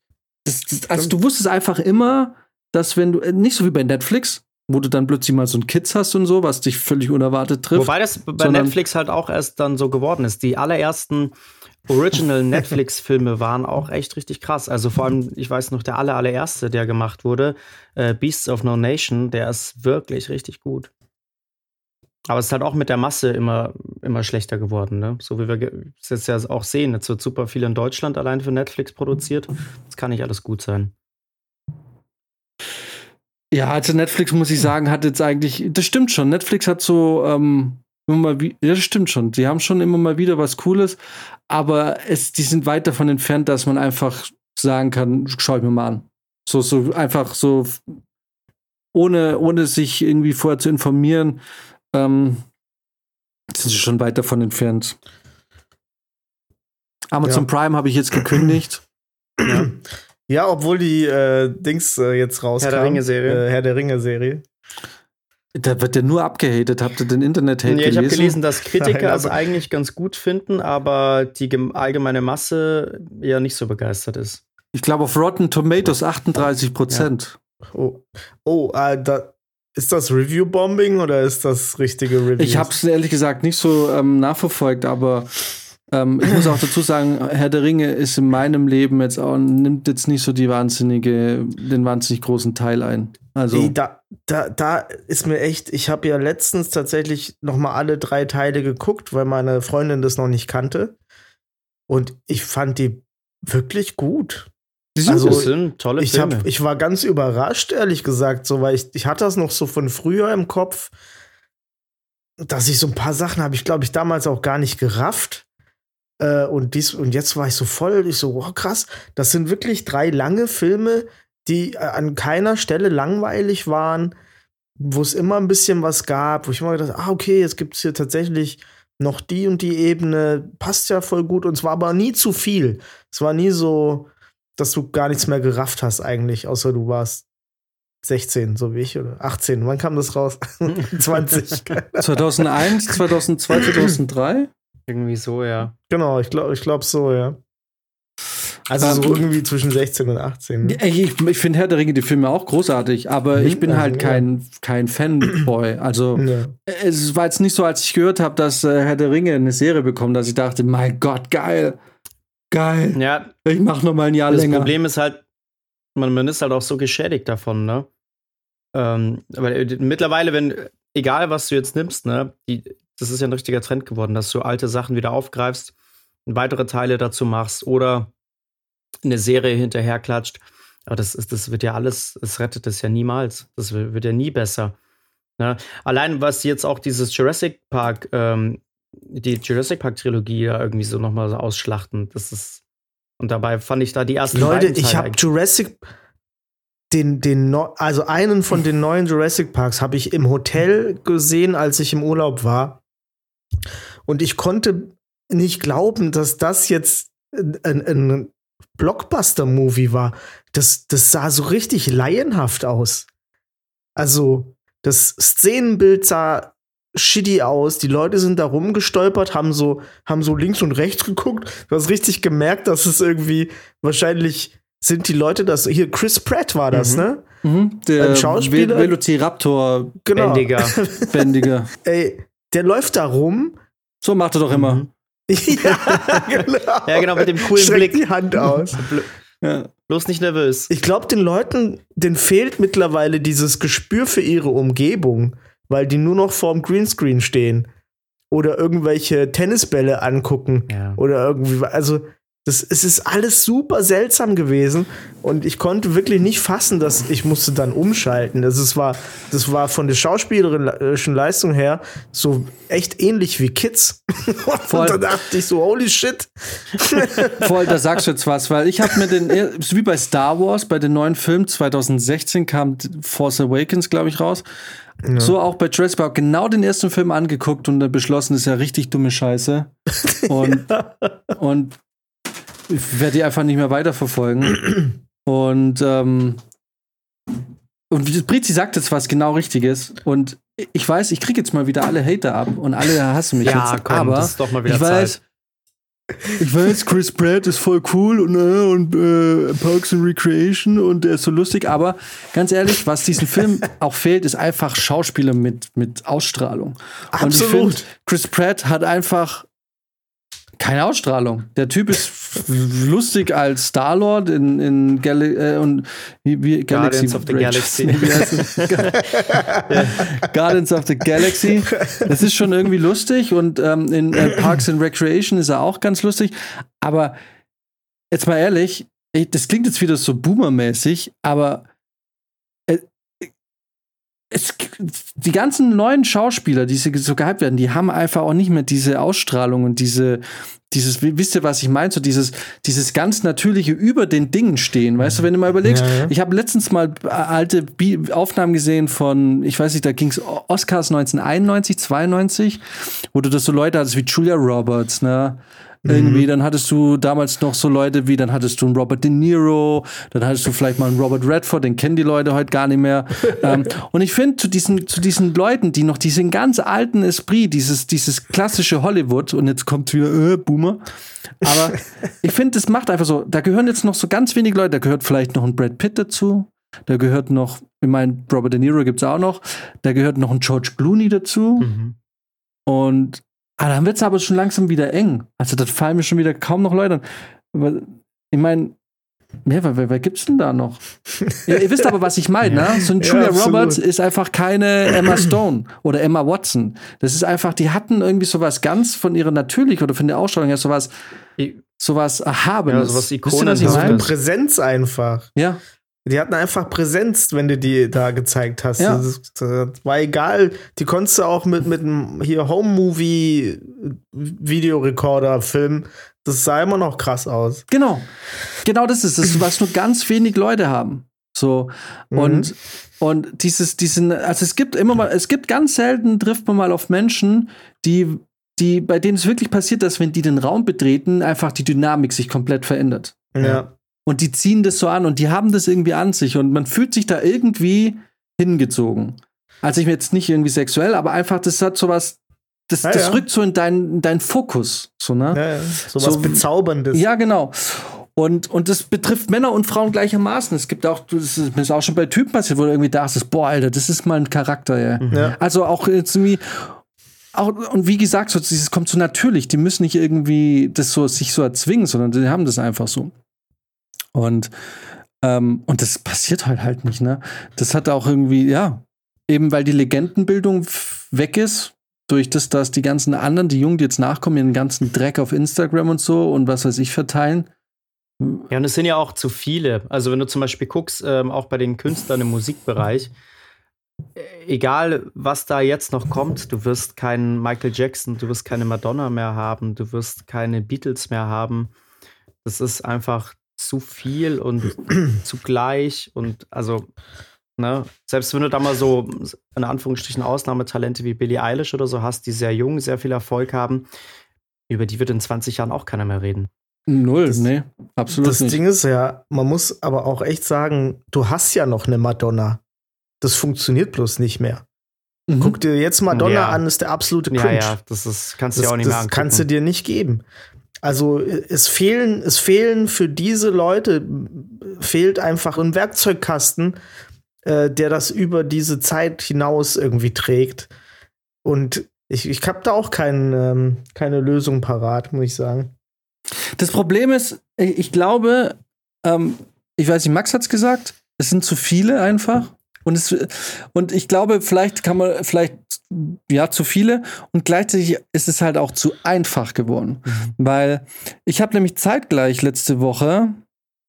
Das, das, also du wusstest einfach immer, dass wenn du, äh, nicht so wie bei Netflix, wo du dann plötzlich mal so ein Kids hast und so, was dich völlig unerwartet trifft. Wobei das bei Netflix halt auch erst dann so geworden ist. Die allerersten Original Netflix-Filme waren auch echt richtig krass. Also vor allem, ich weiß noch, der aller, allererste, der gemacht wurde, äh, Beasts of No Nation, der ist wirklich richtig gut. Aber es ist halt auch mit der Masse immer, immer schlechter geworden, ne? So wie wir es jetzt ja auch sehen. Jetzt wird super viel in Deutschland allein für Netflix produziert. Das kann nicht alles gut sein. Ja, also Netflix, muss ich sagen, hat jetzt eigentlich, das stimmt schon. Netflix hat so, ähm, immer mal ja, das stimmt schon. Die haben schon immer mal wieder was Cooles, aber es, die sind weit davon entfernt, dass man einfach sagen kann, schau ich mir mal an. So, so einfach so, ohne, ohne sich irgendwie vorher zu informieren, ähm, sind sie schon weit davon entfernt. Amazon ja. Prime habe ich jetzt gekündigt. ja. ja. obwohl die äh, Dings äh, jetzt rauskam. Herr der Ringe-Serie. Äh, Herr der Ringe-Serie. Da wird der nur abgehatet. Habt ihr den Internet-Hate ja, ich habe gelesen, dass Kritiker es eigentlich ganz gut finden, aber die allgemeine Masse eher nicht so begeistert ist. Ich glaube, auf Rotten Tomatoes 38 Prozent. Ja. Oh, oh äh, da, ist das Review-Bombing oder ist das richtige Review? Ich habe es ehrlich gesagt nicht so ähm, nachverfolgt, aber ähm, ich muss auch dazu sagen, Herr der Ringe ist in meinem Leben jetzt auch, nimmt jetzt nicht so die wahnsinnige, den wahnsinnig großen Teil ein. Also nee, da, da, da ist mir echt, ich habe ja letztens tatsächlich noch mal alle drei Teile geguckt, weil meine Freundin das noch nicht kannte. Und ich fand die wirklich gut. Sind, also, sind tolle ich Filme. Hab, ich war ganz überrascht, ehrlich gesagt, so, weil ich, ich hatte das noch so von früher im Kopf, dass ich so ein paar Sachen habe ich, glaube ich, damals auch gar nicht gerafft. Äh, und, dies, und jetzt war ich so voll, ich so, wow, krass, das sind wirklich drei lange Filme, die äh, an keiner Stelle langweilig waren, wo es immer ein bisschen was gab, wo ich immer gedacht ah, okay, jetzt gibt es hier tatsächlich noch die und die Ebene, passt ja voll gut. Und es war aber nie zu viel. Es war nie so, dass du gar nichts mehr gerafft hast, eigentlich, außer du warst 16, so wie ich, oder 18. Wann kam das raus? 20. 2001, 2002, 2003? Irgendwie so, ja. Genau, ich glaube ich glaub so, ja. Also so irgendwie zwischen 16 und 18. Ne? Ich, ich finde Herr der Ringe die Filme auch großartig, aber mhm, ich bin halt kein, kein Fanboy. Also ja. es war jetzt nicht so, als ich gehört habe, dass äh, Herr der Ringe eine Serie bekommt, dass ich dachte, mein Gott, geil. Geil. Ja. Ich mach noch mal ein Jahr das länger. Das Problem ist halt, man, man ist halt auch so geschädigt davon, ne? Ähm, aber äh, mittlerweile, wenn, egal was du jetzt nimmst, ne, die, das ist ja ein richtiger Trend geworden, dass du alte Sachen wieder aufgreifst, weitere Teile dazu machst oder eine Serie hinterherklatscht. Aber das, ist, das wird ja alles, es rettet das ja niemals. Das wird ja nie besser. Ne? Allein was jetzt auch dieses Jurassic Park, ähm, die Jurassic Park Trilogie ja irgendwie so nochmal so ausschlachten, das ist. Und dabei fand ich da die ersten Leute, ich habe Jurassic den, den, also einen von den neuen Jurassic Parks habe ich im Hotel gesehen, als ich im Urlaub war. Und ich konnte nicht glauben, dass das jetzt ein, ein Blockbuster-Movie war. Das, das sah so richtig laienhaft aus. Also, das Szenenbild sah shitty aus. Die Leute sind da rumgestolpert, haben so, haben so links und rechts geguckt. Du hast richtig gemerkt, dass es irgendwie wahrscheinlich sind die Leute das. Hier, Chris Pratt war das, mhm. ne? Mhm. Der Ein Schauspieler. Velociraptor. Genau. Bändiger. Bändiger. Ey, der läuft da rum. So macht er doch immer. Mhm. ja, genau. ja, genau, mit dem coolen Streckt Blick. die Hand aus. ja. Bloß nicht nervös. Ich glaube, den Leuten, denen fehlt mittlerweile dieses Gespür für ihre Umgebung, weil die nur noch vorm Greenscreen stehen oder irgendwelche Tennisbälle angucken ja. oder irgendwie, also das, es ist alles super seltsam gewesen und ich konnte wirklich nicht fassen, dass ich musste dann umschalten. Das, ist, war, das war von der schauspielerischen Leistung her so echt ähnlich wie Kids. Voll. Und da dachte ich so, holy shit. Voll, da sagst du jetzt was, weil ich habe mir den, wie bei Star Wars, bei den neuen Filmen 2016 kam Force Awakens, glaube ich, raus. Ja. So auch bei Jurassic Park genau den ersten Film angeguckt und beschlossen, das ist ja richtig dumme Scheiße. Und, ja. und ich werde die einfach nicht mehr weiterverfolgen. und, ähm, und Brizi sagt jetzt was genau Richtiges. Und ich weiß, ich kriege jetzt mal wieder alle Hater ab und alle hassen mich ja, jetzt. Komm, aber das ist doch mal wieder ich weiß, ich weiß, Chris Pratt ist voll cool und, äh, und äh, Parks and Recreation und der ist so lustig, aber ganz ehrlich, was diesem Film auch fehlt, ist einfach Schauspieler mit, mit Ausstrahlung. Absolut. Und ich find, Chris Pratt hat einfach keine Ausstrahlung. Der Typ ist lustig als Star-Lord in, in Gal äh, und wie, wie Galaxy Guardians of the Galaxy. Guardians of the Galaxy. Das ist schon irgendwie lustig und ähm, in äh, Parks and Recreation ist er auch ganz lustig. Aber jetzt mal ehrlich, ich, das klingt jetzt wieder so boomermäßig, aber es, die ganzen neuen Schauspieler, die so gehypt werden, die haben einfach auch nicht mehr diese Ausstrahlung und diese, dieses, wisst ihr, was ich meine? So dieses, dieses ganz natürliche über den Dingen stehen. Weißt du, wenn du mal überlegst, ja, ja. ich habe letztens mal alte Bi Aufnahmen gesehen von, ich weiß nicht, da ging es Oscars 1991, 92, wo du das so Leute hattest wie Julia Roberts, ne? Irgendwie, mhm. dann hattest du damals noch so Leute wie, dann hattest du einen Robert De Niro, dann hattest du vielleicht mal einen Robert Redford, den kennen die Leute heute gar nicht mehr. ähm, und ich finde, zu diesen, zu diesen Leuten, die noch diesen ganz alten Esprit, dieses, dieses klassische Hollywood, und jetzt kommt wieder, äh, Boomer. Aber ich finde, das macht einfach so, da gehören jetzt noch so ganz wenig Leute, da gehört vielleicht noch ein Brad Pitt dazu, da gehört noch, ich meine, Robert De Niro gibt es auch noch, da gehört noch ein George Clooney dazu. Mhm. Und Ah, dann wird es aber schon langsam wieder eng. Also, das fallen mir schon wieder kaum noch Leute an. Ich meine, ja, wer, wer, wer gibt's denn da noch? ja, ihr wisst aber, was ich meine, ne? So ein Julia ja, Roberts ist einfach keine Emma Stone oder Emma Watson. Das ist einfach, die hatten irgendwie sowas ganz von ihrer natürlich oder von der Ausstrahlung her sowas, sowas Erhabenes. Ja, sowas Ikonen. So eine Präsenz einfach. Ja. Die hatten einfach Präsenz, wenn du die da gezeigt hast. Ja. Das, das war egal. Die konntest du auch mit, mit einem hier Home-Movie-Videorekorder filmen. Das sah immer noch krass aus. Genau. Genau das ist es, was nur ganz wenig Leute haben. So. Mhm. Und, und dieses, diesen, also es gibt immer mal, es gibt ganz selten, trifft man mal auf Menschen, die, die, bei denen es wirklich passiert, dass wenn die den Raum betreten, einfach die Dynamik sich komplett verändert. Ja. Und die ziehen das so an und die haben das irgendwie an sich und man fühlt sich da irgendwie hingezogen. Also ich mir jetzt nicht irgendwie sexuell, aber einfach, das hat sowas, das, ja, das ja. rückt so in deinen dein Fokus. So, ne? Ja. So was so, Bezauberndes. Ja, genau. Und, und das betrifft Männer und Frauen gleichermaßen. Es gibt auch, das ist, das ist auch schon bei Typen passiert, wo du irgendwie dachtest, boah, Alter, das ist mal ein Charakter, ja. Mhm. ja. Also auch jetzt irgendwie, auch, und wie gesagt, so, dieses kommt so natürlich. Die müssen nicht irgendwie das so, sich so erzwingen, sondern die haben das einfach so. Und, ähm, und das passiert halt halt nicht, ne? Das hat auch irgendwie, ja, eben weil die Legendenbildung weg ist, durch das, dass die ganzen anderen, die Jungen, die jetzt nachkommen, ihren ganzen Dreck auf Instagram und so und was weiß ich verteilen. Ja, und es sind ja auch zu viele. Also, wenn du zum Beispiel guckst, ähm, auch bei den Künstlern im Musikbereich, äh, egal was da jetzt noch kommt, du wirst keinen Michael Jackson, du wirst keine Madonna mehr haben, du wirst keine Beatles mehr haben. Das ist einfach zu viel und zugleich und also, ne, selbst wenn du da mal so in Anführungsstrichen Ausnahmetalente wie Billie Eilish oder so hast, die sehr jung, sehr viel Erfolg haben, über die wird in 20 Jahren auch keiner mehr reden. Null, das, nee, absolut das nicht. Das Ding ist ja, man muss aber auch echt sagen, du hast ja noch eine Madonna. Das funktioniert bloß nicht mehr. Mhm. Guck dir jetzt Madonna ja. an, ist der absolute Cringe. Ja, ja, das ist, kannst du dir auch nicht mehr angucken. Das kannst du dir nicht geben. Also es fehlen, es fehlen für diese Leute, fehlt einfach ein Werkzeugkasten, äh, der das über diese Zeit hinaus irgendwie trägt. Und ich, ich habe da auch kein, ähm, keine Lösung parat, muss ich sagen. Das Problem ist, ich glaube, ähm, ich weiß nicht, Max hat es gesagt, es sind zu viele einfach. Und, es, und ich glaube, vielleicht kann man, vielleicht, ja, zu viele. Und gleichzeitig ist es halt auch zu einfach geworden. Mhm. Weil ich habe nämlich zeitgleich letzte Woche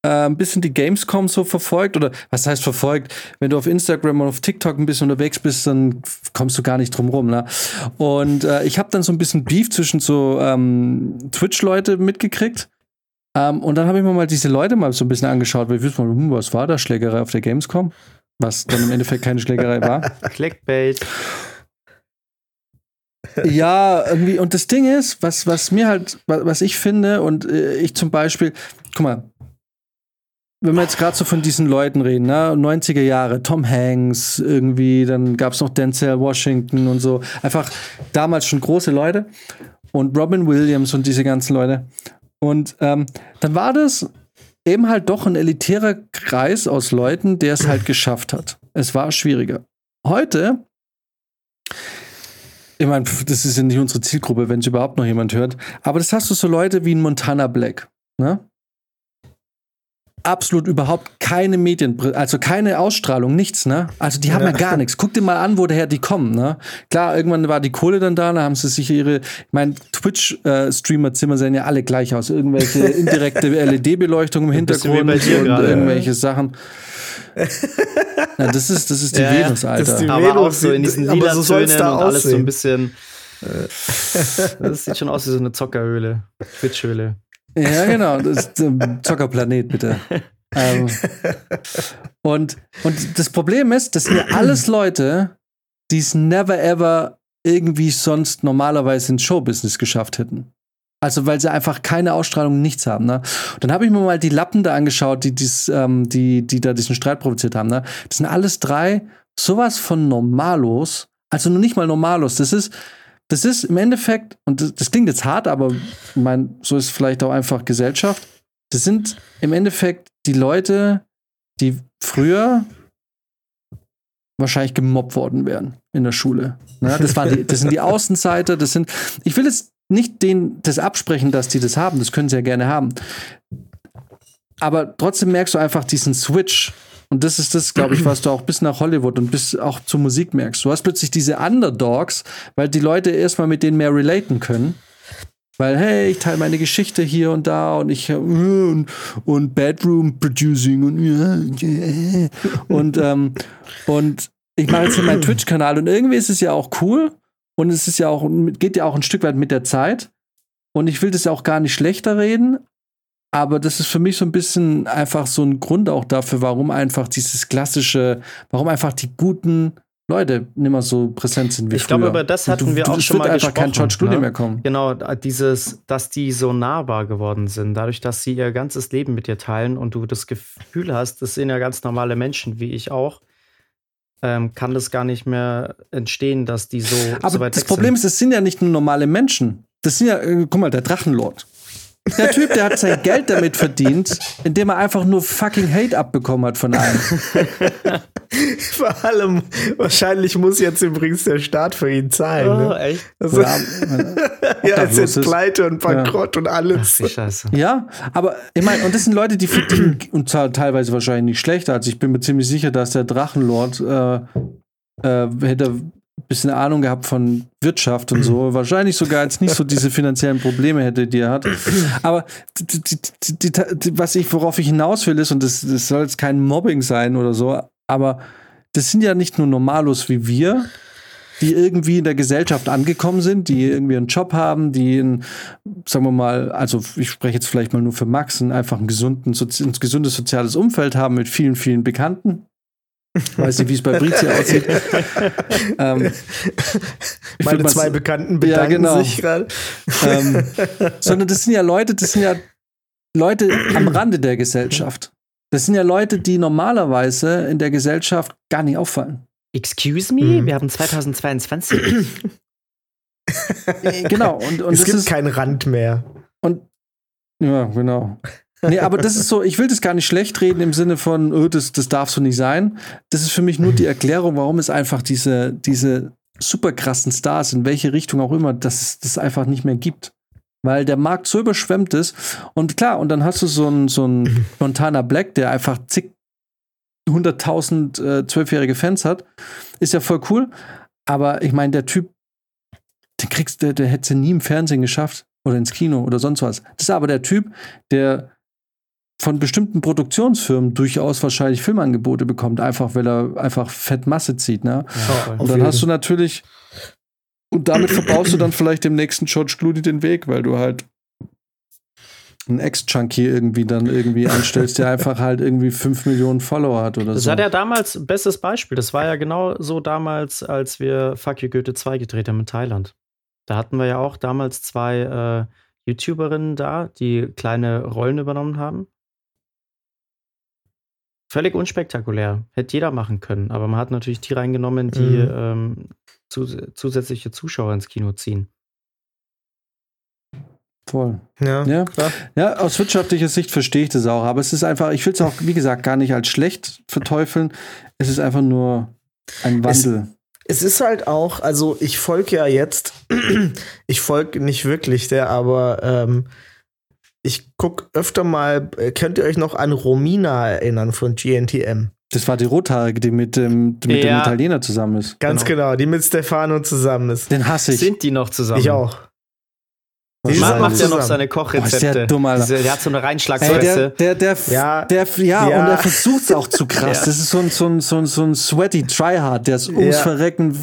äh, ein bisschen die Gamescom so verfolgt. Oder was heißt verfolgt? Wenn du auf Instagram und auf TikTok ein bisschen unterwegs bist, dann kommst du gar nicht drum rum. Ne? Und äh, ich habe dann so ein bisschen Beef zwischen so ähm, Twitch-Leute mitgekriegt. Ähm, und dann habe ich mir mal diese Leute mal so ein bisschen angeschaut, weil ich wüsste mal, hm, was war da Schlägerei auf der Gamescom? was dann im Endeffekt keine Schlägerei war. Clickbait. Ja, irgendwie, und das Ding ist, was, was mir halt, was ich finde, und äh, ich zum Beispiel, guck mal, wenn wir jetzt gerade so von diesen Leuten reden, ne, 90er Jahre, Tom Hanks, irgendwie, dann gab es noch Denzel Washington und so, einfach damals schon große Leute. und Robin Williams und diese ganzen Leute. Und ähm, dann war das eben halt doch ein elitärer Kreis aus Leuten, der es halt geschafft hat. Es war schwieriger. Heute, ich meine, das ist ja nicht unsere Zielgruppe, wenn es überhaupt noch jemand hört, aber das hast du so Leute wie ein Montana Black, ne? Absolut überhaupt keine Medien, also keine Ausstrahlung, nichts, ne? Also die haben ja, ja gar nichts. Guck dir mal an, woher die kommen, ne? Klar, irgendwann war die Kohle dann da, da haben sie sich ihre, ich meine, Twitch-Streamer-Zimmer sehen ja alle gleich aus. Irgendwelche indirekte LED-Beleuchtung im Hintergrund und grade, irgendwelche ja. Sachen. Ja, das ist, das ist die ja, Venus, Alter. Das ist die aber Venus, auch so in diesen lila so Tönen und alles so ein bisschen. Äh, das sieht schon aus wie so eine Zockerhöhle, Twitch-Höhle. Ja, genau. Das ist ähm, Zockerplanet, bitte. ähm, und, und das Problem ist, das sind ja alles Leute, die es never ever irgendwie sonst normalerweise ins Showbusiness geschafft hätten. Also weil sie einfach keine Ausstrahlung, nichts haben. Ne? dann habe ich mir mal die Lappen da angeschaut, die, dies, ähm, die, die da diesen Streit provoziert haben. Ne? Das sind alles drei sowas von Normalos. Also nur nicht mal Normalos. Das ist, das ist im Endeffekt, und das, das klingt jetzt hart, aber mein, so ist vielleicht auch einfach Gesellschaft. Das sind im Endeffekt die Leute, die früher wahrscheinlich gemobbt worden wären in der Schule. Ne? Das, waren die, das sind die Außenseiter, das sind, ich will jetzt nicht denen das absprechen, dass die das haben, das können sie ja gerne haben. Aber trotzdem merkst du einfach diesen Switch und das ist das, glaube ich, was du auch bis nach Hollywood und bis auch zur Musik merkst. Du hast plötzlich diese Underdogs, weil die Leute erstmal mit denen mehr relaten können. Weil, hey, ich teile meine Geschichte hier und da und ich und, und Bedroom Producing und und, ähm, und ich mache jetzt hier meinen Twitch-Kanal und irgendwie ist es ja auch cool und es ist ja auch, geht ja auch ein Stück weit mit der Zeit. Und ich will das ja auch gar nicht schlechter reden, aber das ist für mich so ein bisschen einfach so ein Grund auch dafür, warum einfach dieses klassische, warum einfach die guten Leute nicht mehr so präsent sind wie ich früher. Ich glaube, über das hatten du, wir auch schon mal einfach kein George Clooney ne? mehr kommen. Genau, dieses, dass die so nahbar geworden sind, dadurch, dass sie ihr ganzes Leben mit dir teilen und du das Gefühl hast, das sind ja ganz normale Menschen, wie ich auch, ähm, kann das gar nicht mehr entstehen, dass die so, Aber so das Problem sind. ist, es sind ja nicht nur normale Menschen. Das sind ja, äh, guck mal, der Drachenlord. Der Typ, der hat sein Geld damit verdient, indem er einfach nur fucking Hate abbekommen hat von allen. Vor allem, wahrscheinlich muss jetzt übrigens der Staat für ihn zahlen. Oh, ne? echt? Also, ja, ja er ist jetzt pleite und bankrott ja. und alles. Ach, Scheiße. Ja, aber ich meine, und das sind Leute, die verdienen und zwar teilweise wahrscheinlich nicht schlechter. Also ich bin mir ziemlich sicher, dass der Drachenlord äh, äh, hätte bisschen Ahnung gehabt von Wirtschaft und so, wahrscheinlich sogar jetzt nicht so diese finanziellen Probleme hätte, die er hat. Aber die, die, die, was ich, worauf ich hinaus will, ist, und das, das soll jetzt kein Mobbing sein oder so, aber das sind ja nicht nur Normalos wie wir, die irgendwie in der Gesellschaft angekommen sind, die irgendwie einen Job haben, die ein, sagen wir mal, also ich spreche jetzt vielleicht mal nur für Max, ein einfach ein, gesunden, ein gesundes soziales Umfeld haben mit vielen, vielen Bekannten Weiß nicht, wie es bei Brizi aussieht. ähm, Meine zwei Bekannten bedanken ja, genau. sich gerade. Ähm, sondern das sind ja Leute, das sind ja Leute am Rande der Gesellschaft. Das sind ja Leute, die normalerweise in der Gesellschaft gar nicht auffallen. Excuse me, mhm. wir haben 2022. genau. Und, und es gibt keinen Rand mehr. Und ja, genau. Nee, aber das ist so, ich will das gar nicht schlecht reden im Sinne von, oh, das, das darf so nicht sein. Das ist für mich nur die Erklärung, warum es einfach diese, diese super krassen Stars, in welche Richtung auch immer, dass es das einfach nicht mehr gibt. Weil der Markt so überschwemmt ist. Und klar, und dann hast du so einen so einen Montana Black, der einfach zig hunderttausend äh, zwölfjährige Fans hat. Ist ja voll cool. Aber ich meine, der Typ, den kriegst der, der hätte nie im Fernsehen geschafft oder ins Kino oder sonst was. Das ist aber der Typ, der von bestimmten Produktionsfirmen durchaus wahrscheinlich Filmangebote bekommt, einfach weil er einfach Fettmasse zieht. Ne? Ja, und dann hast du natürlich, und damit verbaust du dann vielleicht dem nächsten George Clooney den Weg, weil du halt einen Ex-Junkie irgendwie dann irgendwie anstellst, der einfach halt irgendwie 5 Millionen Follower hat oder das so. Das hat ja damals, bestes Beispiel, das war ja genau so damals, als wir Fuck You Goethe 2 gedreht haben in Thailand. Da hatten wir ja auch damals zwei äh, YouTuberinnen da, die kleine Rollen übernommen haben. Völlig unspektakulär. Hätte jeder machen können. Aber man hat natürlich die reingenommen, die mhm. ähm, zu, zusätzliche Zuschauer ins Kino ziehen. Voll. Ja, Ja. Ja, aus wirtschaftlicher Sicht verstehe ich das auch, aber es ist einfach, ich will es auch, wie gesagt, gar nicht als schlecht verteufeln. Es ist einfach nur ein Wandel. Es ist halt auch, also ich folge ja jetzt, ich folge nicht wirklich der, aber ähm, ich gucke öfter mal, äh, könnt ihr euch noch an Romina erinnern von GNTM? Das war die Rothaarige, die mit dem, mit dem Ja. Italiener zusammen ist. Ganz Genau. genau, die mit Stefano zusammen ist. Den hasse ich. Sind die noch zusammen? Ich auch. Die macht ja noch seine Boah, ist Kochrezepte. der dumm. Diese- der hat so eine Ey, der, Reinschlagsfresse. der, der, Ja. der, ja, Ja. und er versucht es auch zu krass. Ja. Das ist so ein, so ein, so ein, so ein sweaty Tryhard, der ist ums Ja. Verrecken.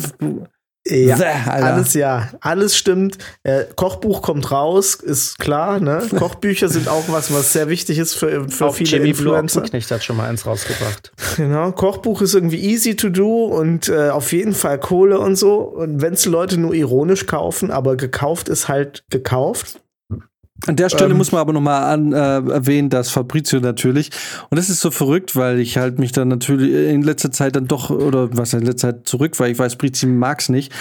Ja, Bäh, alles ja, alles stimmt. Äh, Kochbuch kommt raus, ist klar. Ne? Kochbücher sind auch was, was sehr wichtig ist für, für Auch viele Jimmy Influencer. Ochsenknecht hat schon mal eins rausgebracht. Genau, Kochbuch ist irgendwie easy to do und äh, auf jeden Fall Kohle und so. Und wenn es Leute nur ironisch kaufen, aber gekauft ist halt gekauft. An der Stelle Ähm. muss man aber nochmal äh, erwähnen, dass Fabrizio natürlich, und das ist so verrückt, weil ich halt mich dann natürlich in letzter Zeit dann doch, oder was in letzter Zeit zurück, weil ich weiß, Brizi mag's nicht,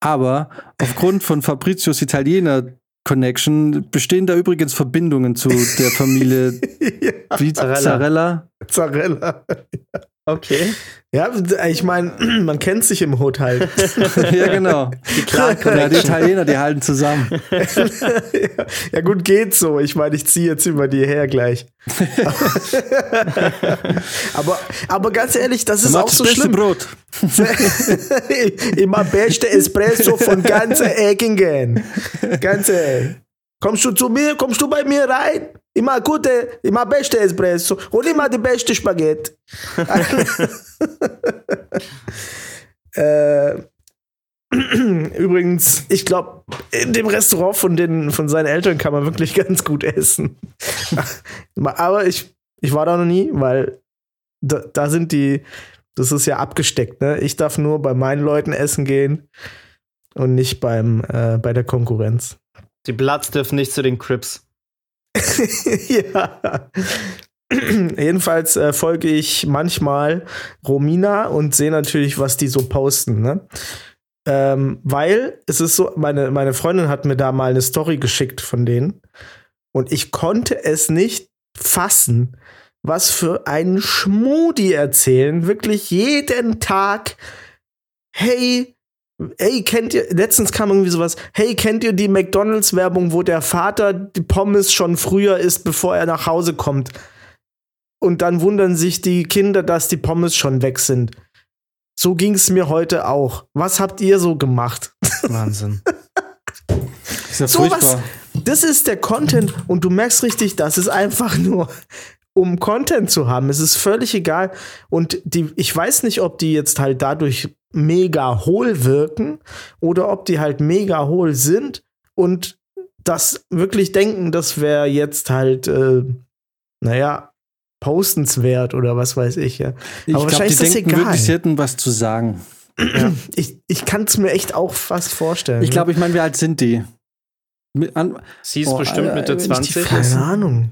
aber aufgrund von Fabrizios Italiener Connection bestehen da übrigens Verbindungen zu der Familie wie Zarella. Zarella. Okay. Ja, ich meine, man kennt sich im Hood halt. ja, genau. Die Ja, die. Italiener, die halten zusammen. ja, ja, gut, geht so. Ich meine, ich ziehe jetzt über die her gleich. aber, aber ganz ehrlich, das ist auch so beste schlimm. Brot. Immer beste Espresso von ganze Eckingen. Ganze. Kommst du zu mir? Kommst du bei mir rein? Immer gute, immer beste Espresso und immer die beste Spaghetti. äh, übrigens, ich glaube, in dem Restaurant von, den, von seinen Eltern kann man wirklich ganz gut essen. Aber ich, ich war da noch nie, weil da, da sind die, das ist ja abgesteckt, ne? Ich darf nur bei meinen Leuten essen gehen und nicht beim, äh, bei der Konkurrenz. Die Bloods dürfen nicht zu den Crips. ja. Jedenfalls äh, folge ich manchmal Romina und sehe natürlich, was die so posten, ne? Ähm, weil es ist so, meine, meine Freundin hat mir da mal eine Story geschickt von denen und ich konnte es nicht fassen, was für einen Schmudi erzählen. Wirklich jeden Tag, hey, hey, kennt ihr, letztens kam irgendwie sowas, hey, kennt ihr die McDonalds-Werbung, wo der Vater die Pommes schon früher isst, bevor er nach Hause kommt? Und dann wundern sich die Kinder, dass die Pommes schon weg sind. So ging es mir heute auch. Was habt ihr so gemacht? Wahnsinn. Ist ja Sowas, furchtbar. das ist der Content und du merkst richtig, das ist einfach nur, um Content zu haben. Es ist völlig egal. Und die, ich weiß nicht, ob die jetzt halt dadurch mega hohl wirken oder ob die halt mega hohl sind und das wirklich denken, das wäre jetzt halt, äh, naja, postenswert oder was weiß ich, ja. Ich Aber glaube, die wahrscheinlich ist das denken egal. wirklich, sie hätten was zu sagen. Ich, ich kann es mir echt auch fast vorstellen. Ich glaube, ich meine, wie alt sind die? Mit an, Sie ist Oh, bestimmt Alter, Mitte wenn ich die 20. Fresse- keine Ahnung.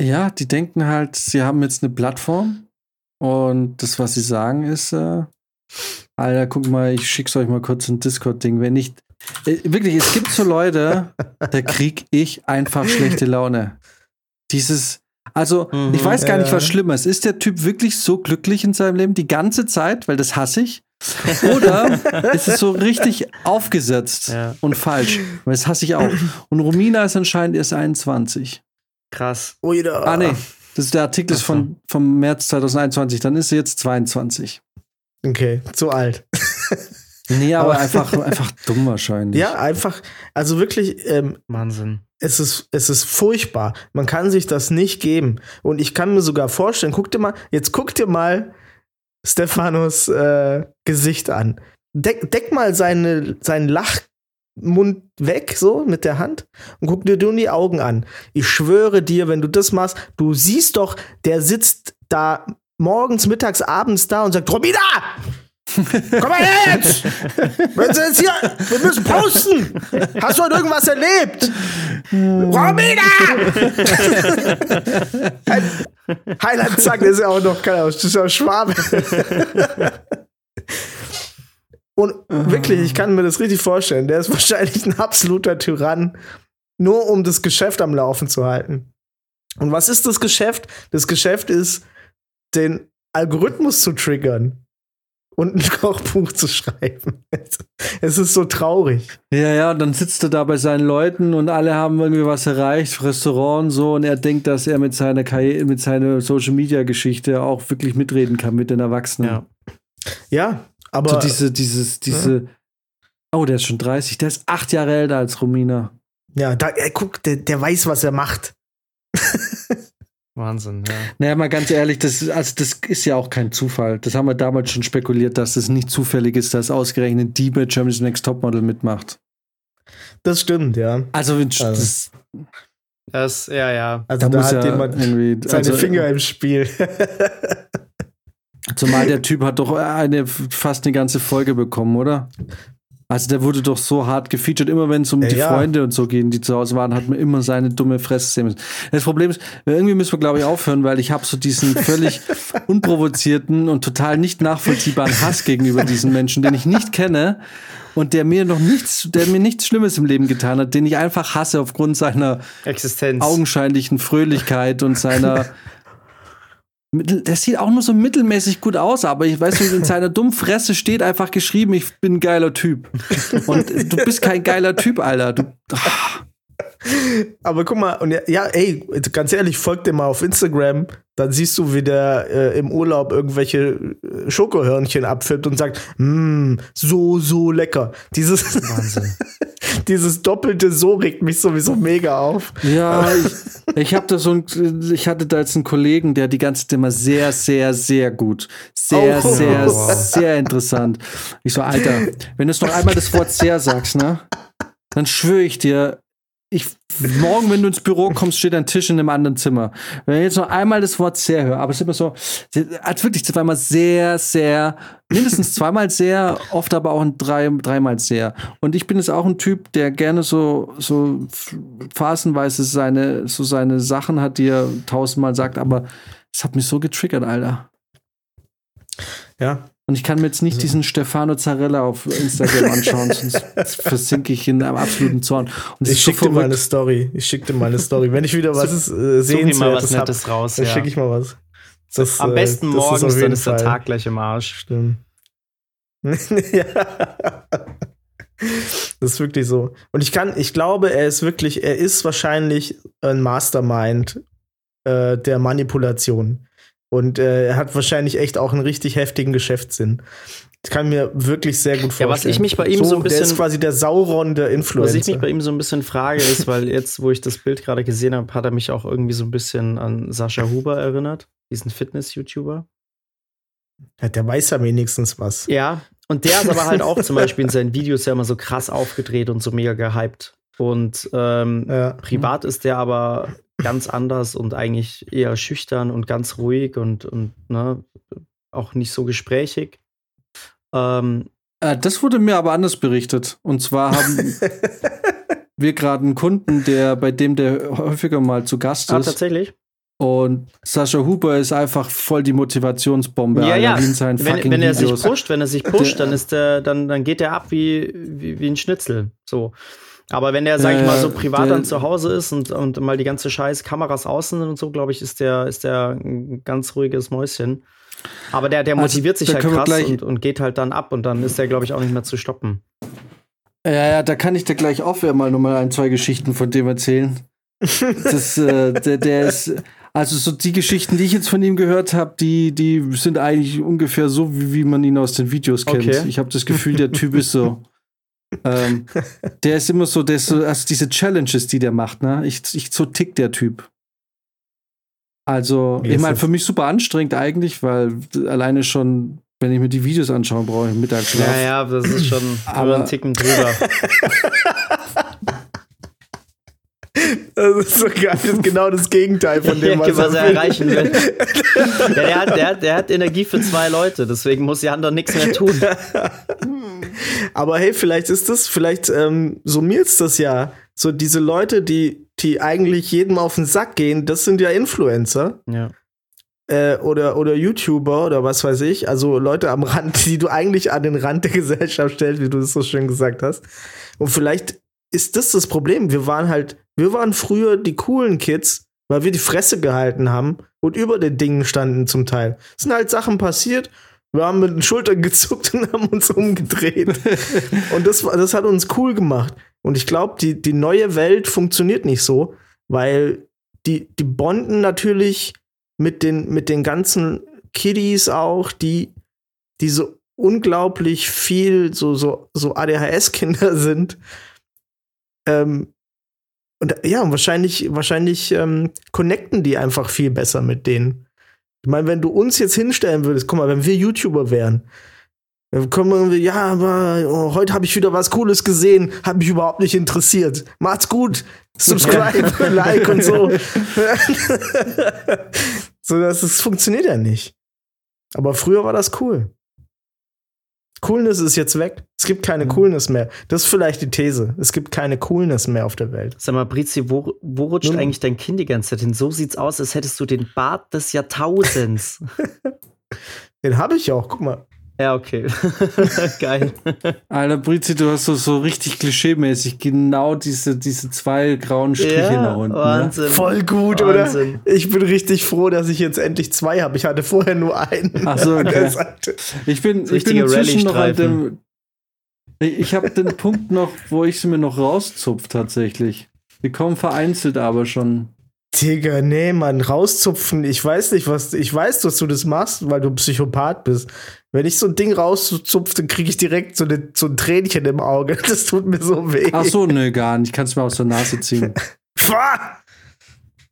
ja, die denken halt, sie haben jetzt eine Plattform und das, was sie sagen, ist, äh, Alter, guck mal, ich schick's euch mal kurz ein Discord-Ding. Wenn nicht, äh, wirklich, es gibt so Leute, da krieg ich einfach schlechte Laune. Dieses, also, Mhm. ich weiß gar nicht, Ja. was schlimmer ist. Ist der Typ wirklich so glücklich in seinem Leben die ganze Zeit, weil das hasse ich? Oder ist es so richtig aufgesetzt Ja. und falsch? Weil das hasse ich auch. Und Romina ist anscheinend erst 21. Krass. Oida. Ah, nee. Das ist der Artikel ist von, vom März 2021. Dann ist sie jetzt 22. Okay, zu alt. Nee, aber, Aber- einfach, einfach dumm wahrscheinlich. Ja, einfach, also wirklich, ähm, Wahnsinn. es ist, es ist furchtbar. Man kann sich das nicht geben. Und ich kann mir sogar vorstellen, guck dir mal, jetzt guck dir mal Stefanos äh, Gesicht an. Deck, deck mal seine, seinen Lachmund weg, so mit der Hand, und guck dir nur die Augen an. Ich schwöre dir, wenn du das machst, du siehst doch, der sitzt da morgens, mittags, abends da und sagt, Romina! Komm mal her jetzt! Wenn sie jetzt hier, wir müssen posten! Hast du heute irgendwas erlebt? Romina! Heiland sagt, ist ja auch noch kein Aus, das ist ja Schwabe. Und wirklich, ich kann mir das richtig vorstellen. Der ist wahrscheinlich ein absoluter Tyrann. nur um das Geschäft am Laufen zu halten. Und was ist das Geschäft? Das Geschäft ist, den Algorithmus zu triggern und ein Kochbuch zu schreiben. Es ist so traurig. Ja, ja, und dann sitzt er da bei seinen Leuten und alle haben irgendwie was erreicht, Restaurant und so, und er denkt, dass er mit seiner Karriere, mit seiner Social Media Geschichte auch wirklich mitreden kann mit den Erwachsenen. Ja, ja aber. So diese, dieses, diese. Ja. Oh, der ist schon 30, der ist acht Jahre älter als Romina. Ja, da, ey, guck, der, der weiß, was er macht. Wahnsinn, ja. Naja, mal ganz ehrlich, das, also das ist ja auch kein Zufall. Das haben wir damals schon spekuliert, dass es nicht zufällig ist, dass ausgerechnet die bei Germany's Next Topmodel mitmacht. Das stimmt, ja. Also, also das, das, ja, ja. Also da, da hat ja jemand seine also, Finger im Spiel. Zumal der Typ hat doch eine fast eine ganze Folge bekommen, oder? Also der wurde doch so hart gefeatured. Immer wenn es um ja, die Freunde und so ging, die zu Hause waren, hat man immer seine dumme Fresse sehen müssen. Das Problem ist, irgendwie müssen wir, glaube ich, aufhören, weil ich habe so diesen völlig unprovozierten und total nicht nachvollziehbaren Hass gegenüber diesen Menschen, den ich nicht kenne und der mir noch nichts, der mir nichts Schlimmes im Leben getan hat, den ich einfach hasse aufgrund seiner Existenz. augenscheinlichen Fröhlichkeit und seiner der sieht auch nur so mittelmäßig gut aus, aber ich weiß nicht, in seiner dummen Fresse steht einfach geschrieben, ich bin ein geiler Typ. Und du bist kein geiler Typ, Alter. Du, ach. Aber guck mal, und ja, ja, ey, ganz ehrlich, folg dir mal auf Instagram, dann siehst du, wie der äh, im Urlaub irgendwelche äh, Schokohörnchen abfilmt und sagt, mmm, so, so lecker. Dieses, dieses doppelte So regt mich sowieso mega auf. Ja, ich, ich habe da so ein, ich hatte da jetzt einen Kollegen, der die ganze immer sehr, sehr, sehr gut, sehr, oh. sehr, sehr interessant. Ich so, Alter, wenn du es noch einmal das Wort sehr sagst, ne? Dann schwöre ich dir, ich, morgen, wenn du ins Büro kommst, steht ein Tisch in einem anderen Zimmer. Wenn ich jetzt noch einmal das Wort sehr höre, aber es ist immer so, als wirklich zweimal sehr, sehr, mindestens zweimal sehr, oft aber auch drei, dreimal sehr. Und ich bin jetzt auch ein Typ, der gerne so, so phasenweise seine, so seine Sachen hat, die er tausendmal sagt, aber es hat mich so getriggert, Alter. Ja, und ich kann mir jetzt nicht also. diesen Stefano Zarella auf Instagram anschauen, sonst versinke ich in einem absoluten Zorn. Und ich schicke so dir mal eine Story. Ich schicke dir mal eine Story. Wenn ich wieder was äh, sehen mal was Nettes hab, raus, dann ja. schicke ich mal was. Das, Am besten äh, morgens, ist dann ist Fall. der Tag gleich im Arsch. Stimmt. ja. Das ist wirklich so. Und ich kann, ich glaube, er ist wirklich, er ist wahrscheinlich ein Mastermind äh, der Manipulation. Und äh, er hat wahrscheinlich echt auch einen richtig heftigen Geschäftssinn. Ich kann mir wirklich sehr gut vorstellen. Ja, was ich mich bei ihm so, so ein bisschen. Der ist quasi der Sauron der Influencer. Was ich mich bei ihm so ein bisschen frage, ist, weil jetzt, wo ich das Bild gerade gesehen habe, hat er mich auch irgendwie so ein bisschen an Sascha Huber erinnert, diesen Fitness-YouTuber. Ja, der weiß ja wenigstens was. Ja, und der ist aber halt auch zum Beispiel in seinen Videos ja immer so krass aufgedreht und so mega gehypt. Und ähm, ja. privat ist der aber ganz anders und eigentlich eher schüchtern und ganz ruhig und, und ne, auch nicht so gesprächig. Ähm, äh, das wurde mir aber anders berichtet. Und zwar haben wir gerade einen Kunden, der bei dem der häufiger mal zu Gast ah, ist. Ah, tatsächlich? Und Sascha Huber ist einfach voll die Motivationsbombe. Ja, ja. Wenn, wenn, er sich pusht, wenn er sich pusht, dann ist der, dann, dann geht er ab wie, wie, wie ein Schnitzel. So. Aber wenn der, sag ich mal, so privat dann zu Hause ist und, und mal die ganze Scheiß Kameras außen sind und so, glaube ich, ist der, ist der ein ganz ruhiges Mäuschen. Aber der, der also, motiviert also, sich halt krass und, und geht halt dann ab und dann ist der, glaube ich, auch nicht mehr zu stoppen. Ja, ja, da kann ich dir gleich auch wieder mal nochmal ein, zwei Geschichten von dem erzählen. das, äh, der, der ist, also so die Geschichten, die ich jetzt von ihm gehört habe, die, die sind eigentlich ungefähr so, wie, wie man ihn aus den Videos kennt. Okay. Ich habe das Gefühl, der Typ ist so. ähm, der ist immer so, der so, also diese Challenges, die der macht, ne? Ich, ich so tickt der Typ. Also, ich meine, für mich super anstrengend eigentlich, weil alleine schon, wenn ich mir die Videos anschaue, brauche ich Mittagsschlaf. Ja, ja, das ist schon aber ein Ticken drüber. Das ist so geil, das ist genau das Gegenteil von dem, was, was er erreichen will. ja, der, hat, der, hat, der hat Energie für zwei Leute, deswegen muss Jan doch nichts mehr tun. Aber hey, vielleicht ist das, vielleicht ähm, summiert das ja. So diese Leute, die, die eigentlich jedem auf den Sack gehen, das sind ja Influencer. Ja. Äh, oder, oder YouTuber oder was weiß ich. Also Leute am Rand, die du eigentlich an den Rand der Gesellschaft stellst, wie du es so schön gesagt hast. Und vielleicht ist das das Problem. Wir waren halt Wir waren früher die coolen Kids, weil wir die Fresse gehalten haben und über den Dingen standen zum Teil. Es sind halt Sachen passiert, wir haben mit den Schultern gezuckt und haben uns umgedreht. und das, das hat uns cool gemacht. Und ich glaube, die, die neue Welt funktioniert nicht so, weil die, die bonden natürlich mit den, mit den ganzen Kiddies auch, die, die so unglaublich viel so, so, so ADHS-Kinder sind. Ähm, und ja, wahrscheinlich, wahrscheinlich ähm, connecten die einfach viel besser mit denen. Ich meine, wenn du uns jetzt hinstellen würdest, guck mal, wenn wir YouTuber wären, dann kommen wir, ja, aber oh, heute habe ich wieder was Cooles gesehen, hat mich überhaupt nicht interessiert. Macht's gut, subscribe, like und so. so, das, das funktioniert ja nicht. Aber früher war das cool. Coolness ist jetzt weg. Es gibt keine mhm. Coolness mehr. Das ist vielleicht die These. Es gibt keine Coolness mehr auf der Welt. Sag mal, Brizi, wo, wo rutscht Nun, eigentlich dein Kind die ganze Zeit hin? So sieht's aus, als hättest du den Bart des Jahrtausends. den habe ich auch, guck mal. Ja, okay. Geil. Alter, Brizi, du hast so, so richtig klischeemäßig genau diese, diese zwei grauen Striche ja, nach unten. Ne? Wahnsinn. Ne? Voll gut, Wahnsinn. oder? Ich bin richtig froh, dass ich jetzt endlich zwei habe. Ich hatte vorher nur einen. Ach so, okay. Ich bin, ich bin inzwischen noch an dem. Ich habe den Punkt noch, wo ich sie mir noch rauszupf, tatsächlich. Die kommen vereinzelt aber schon. Digga, nee, Mann, rauszupfen. Ich weiß nicht, was. Ich weiß, dass du das machst, weil du Psychopath bist. Wenn ich so ein Ding rauszupfe, dann kriege ich direkt so, eine, so ein Tränchen im Auge. Das tut mir so weh. Ach so, nö, gar nicht. Ich kann es mir aus der Nase ziehen.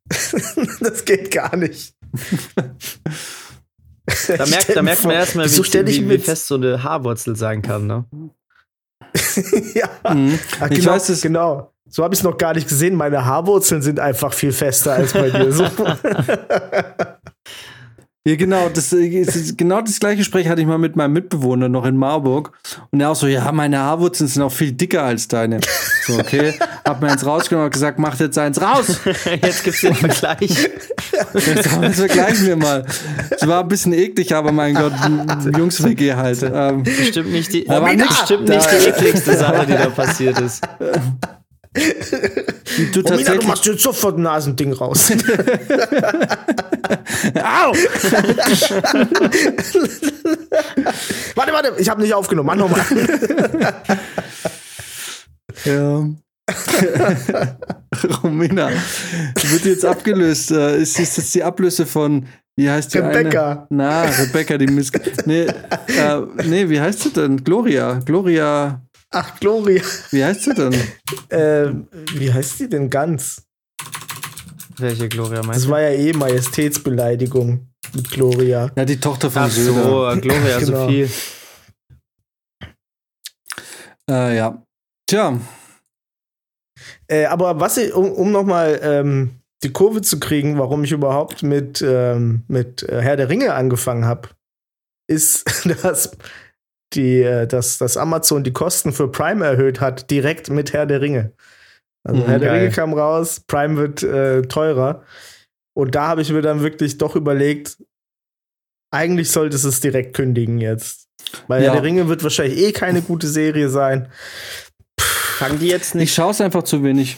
das geht gar nicht. Da merkt, da merkt man erstmal, wie, wie, wie fest so eine Haarwurzel sein kann, ne? ja, mhm. Ach, genau, ich weiß es. Genau. So habe ich es noch gar nicht gesehen. Meine Haarwurzeln sind einfach viel fester als bei dir. So. Ja, genau, das, äh, genau das gleiche Gespräch hatte ich mal mit meinem Mitbewohner noch in Marburg. Und er auch so, ja, meine Haarwurzeln sind auch viel dicker als deine. So, okay. Hab mir eins rausgenommen und gesagt, mach jetzt eins raus. Jetzt gibt's den Vergleich. Jetzt, jetzt vergleichen wir mal. Es war ein bisschen eklig, aber mein Gott, Jungs-WG halt. Ähm, bestimmt nicht die, aber bestimmt nicht die ekligste Sache, die da passiert ist. Du, Romina, du machst jetzt sofort ein Nasending raus. Au! warte, warte, ich habe nicht aufgenommen. Mach nochmal. ja. Romina wird jetzt abgelöst. Äh, ist, ist das die Ablöse von, wie heißt die Rebecca. Eine? Na, Rebecca, die Miss. Nee, äh, nee, wie heißt sie denn? Gloria. Gloria. Ach, Gloria. Wie heißt sie denn? äh, wie heißt sie denn ganz? Welche Gloria meinst du? Das war ja eh Majestätsbeleidigung mit Gloria. Ja, die Tochter von Ach so, Söder. Gloria genau. Sophie. Äh, ja. Tja. Äh, aber was ich, um, um nochmal ähm, die Kurve zu kriegen, warum ich überhaupt mit, ähm, mit äh, Herr der Ringe angefangen habe, ist, dass die, äh, dass, dass Amazon die Kosten für Prime erhöht hat, direkt mit Herr der Ringe. Also mhm, Herr der Ringe kam raus, Prime wird äh, teurer. Und da habe ich mir dann wirklich doch überlegt, eigentlich sollte es direkt kündigen jetzt. Weil ja. Herr der Ringe wird wahrscheinlich eh keine gute Serie sein. Fangen die jetzt nicht. Ich schaue es einfach zu wenig.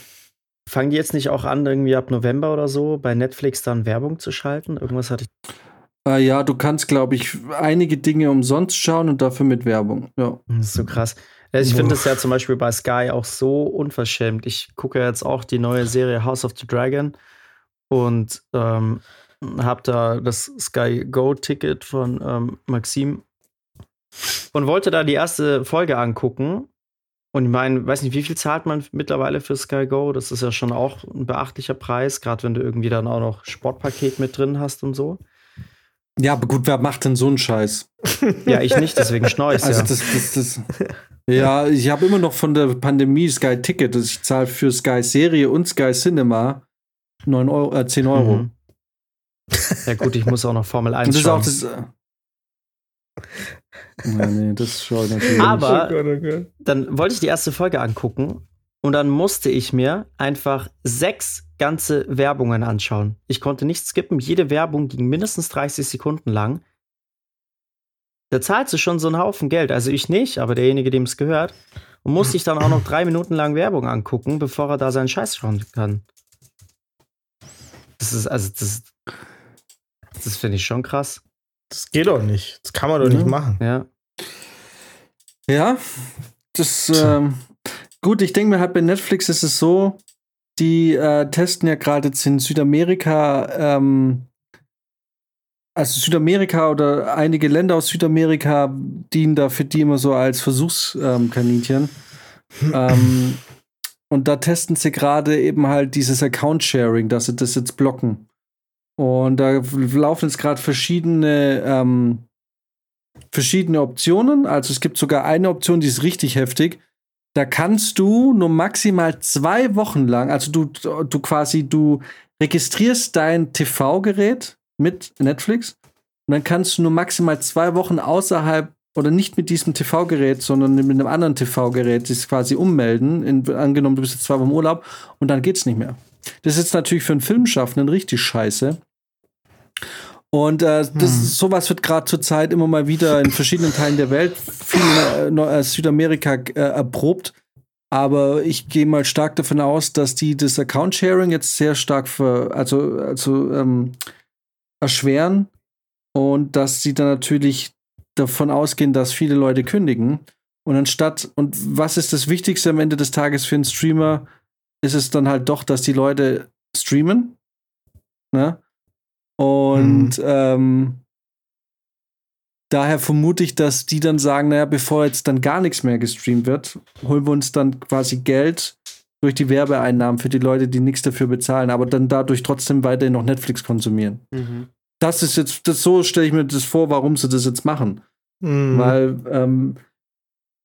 Fangen die jetzt nicht auch an, irgendwie ab November oder so bei Netflix dann Werbung zu schalten? Irgendwas hatte ich. Äh, ja, du kannst, glaube ich, einige Dinge umsonst schauen und dafür mit Werbung. Ja. Das ist so krass. Also ich finde das ja zum Beispiel bei Sky auch so unverschämt. Ich gucke jetzt auch die neue Serie House of the Dragon und ähm, habe da das Sky Go-Ticket von ähm, Maxim und wollte da die erste Folge angucken. Und ich meine, weiß nicht, wie viel zahlt man mittlerweile für Sky Go? Das ist ja schon auch ein beachtlicher Preis, gerade wenn du irgendwie dann auch noch Sportpaket mit drin hast und so. Ja, aber gut, wer macht denn so einen Scheiß? ja, ich nicht, deswegen schneue ich Also das, das, das, ja, ich habe immer noch von der Pandemie Sky Ticket. Also ich zahle für Sky Serie und Sky Cinema 9 Euro, äh, 10 Euro. Mhm. Ja gut, ich muss auch noch Formel 1 und das schauen. Ist auch das, äh, ja, nee, das schaue ich natürlich Aber nicht. dann wollte ich die erste Folge angucken und dann musste ich mir einfach sechs ganze Werbungen anschauen. Ich konnte nicht skippen. Jede Werbung ging mindestens 30 Sekunden lang. Da zahlst du schon so einen Haufen Geld. Also ich nicht, aber derjenige, dem es gehört. und muss sich dann auch noch drei Minuten lang Werbung angucken, bevor er da seinen Scheiß schauen kann. Das ist, also, das, das finde ich schon krass. Das geht doch nicht. Das kann man doch ja. nicht machen. Ja. Ja, das, ähm, gut, ich denke mir halt bei Netflix ist es so, die äh, testen ja gerade jetzt in Südamerika, ähm, also Südamerika oder einige Länder aus Südamerika dienen da für die immer so als Versuchskaninchen. ähm, und da testen sie gerade eben halt dieses Account-Sharing, dass sie das jetzt blocken. Und da laufen jetzt gerade verschiedene, ähm, verschiedene Optionen. Also es gibt sogar eine Option, die ist richtig heftig. Da kannst du nur maximal zwei Wochen lang, also du, du quasi, du registrierst dein TV-Gerät mit Netflix und dann kannst du nur maximal zwei Wochen außerhalb oder nicht mit diesem TV-Gerät, sondern mit einem anderen TV-Gerät sich quasi ummelden. In, angenommen, du bist jetzt zwei Wochen im Urlaub und dann geht's nicht mehr. Das ist jetzt natürlich für einen Filmschaffenden richtig scheiße. Und äh, das, hm. sowas wird gerade zurzeit immer mal wieder in verschiedenen Teilen der Welt, viel in äh, Südamerika äh, erprobt. Aber ich gehe mal stark davon aus, dass die das Account-Sharing jetzt sehr stark für, also, also ähm, erschweren und dass sie dann natürlich davon ausgehen, dass viele Leute kündigen. Und anstatt, und was ist das Wichtigste am Ende des Tages für einen Streamer, ist es dann halt doch, dass die Leute streamen. Ne? Und mhm. ähm, daher vermute ich, dass die dann sagen, naja, bevor jetzt dann gar nichts mehr gestreamt wird, holen wir uns dann quasi Geld durch die Werbeeinnahmen für die Leute, die nichts dafür bezahlen, aber dann dadurch trotzdem weiterhin noch Netflix konsumieren. Mhm. Das ist jetzt, das, so stelle ich mir das vor, warum sie das jetzt machen. Mhm. Weil, ähm,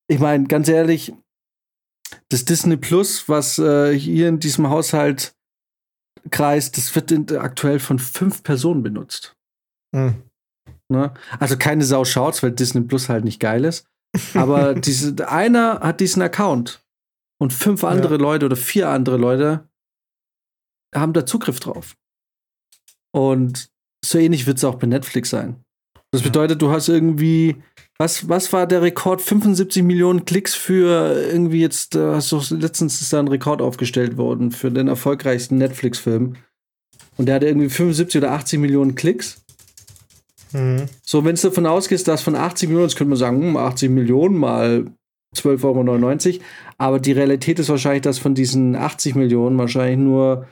ich meine, ganz ehrlich, das Disney Plus, was äh, hier in diesem Haushalt kreist, das wird in, aktuell von fünf Personen benutzt. Mhm. Ne? Also keine Sau schaut's, weil Disney Plus halt nicht geil ist. Aber diese, einer hat diesen Account und fünf andere ja. Leute oder vier andere Leute haben da Zugriff drauf. Und so ähnlich wird es auch bei Netflix sein. Das bedeutet, du hast irgendwie, was, was war der Rekord? 75 Millionen Klicks für irgendwie jetzt, äh, hast du letztens ist da ein Rekord aufgestellt worden für den erfolgreichsten Netflix-Film. Und der hatte irgendwie 75 oder 80 Millionen Klicks. Mhm. So, wenn es davon ausgeht, dass von 80 Millionen, das könnte man sagen, 80 hm, Millionen mal 12,99 Euro. Aber die Realität ist wahrscheinlich, dass von diesen 80 Millionen wahrscheinlich nur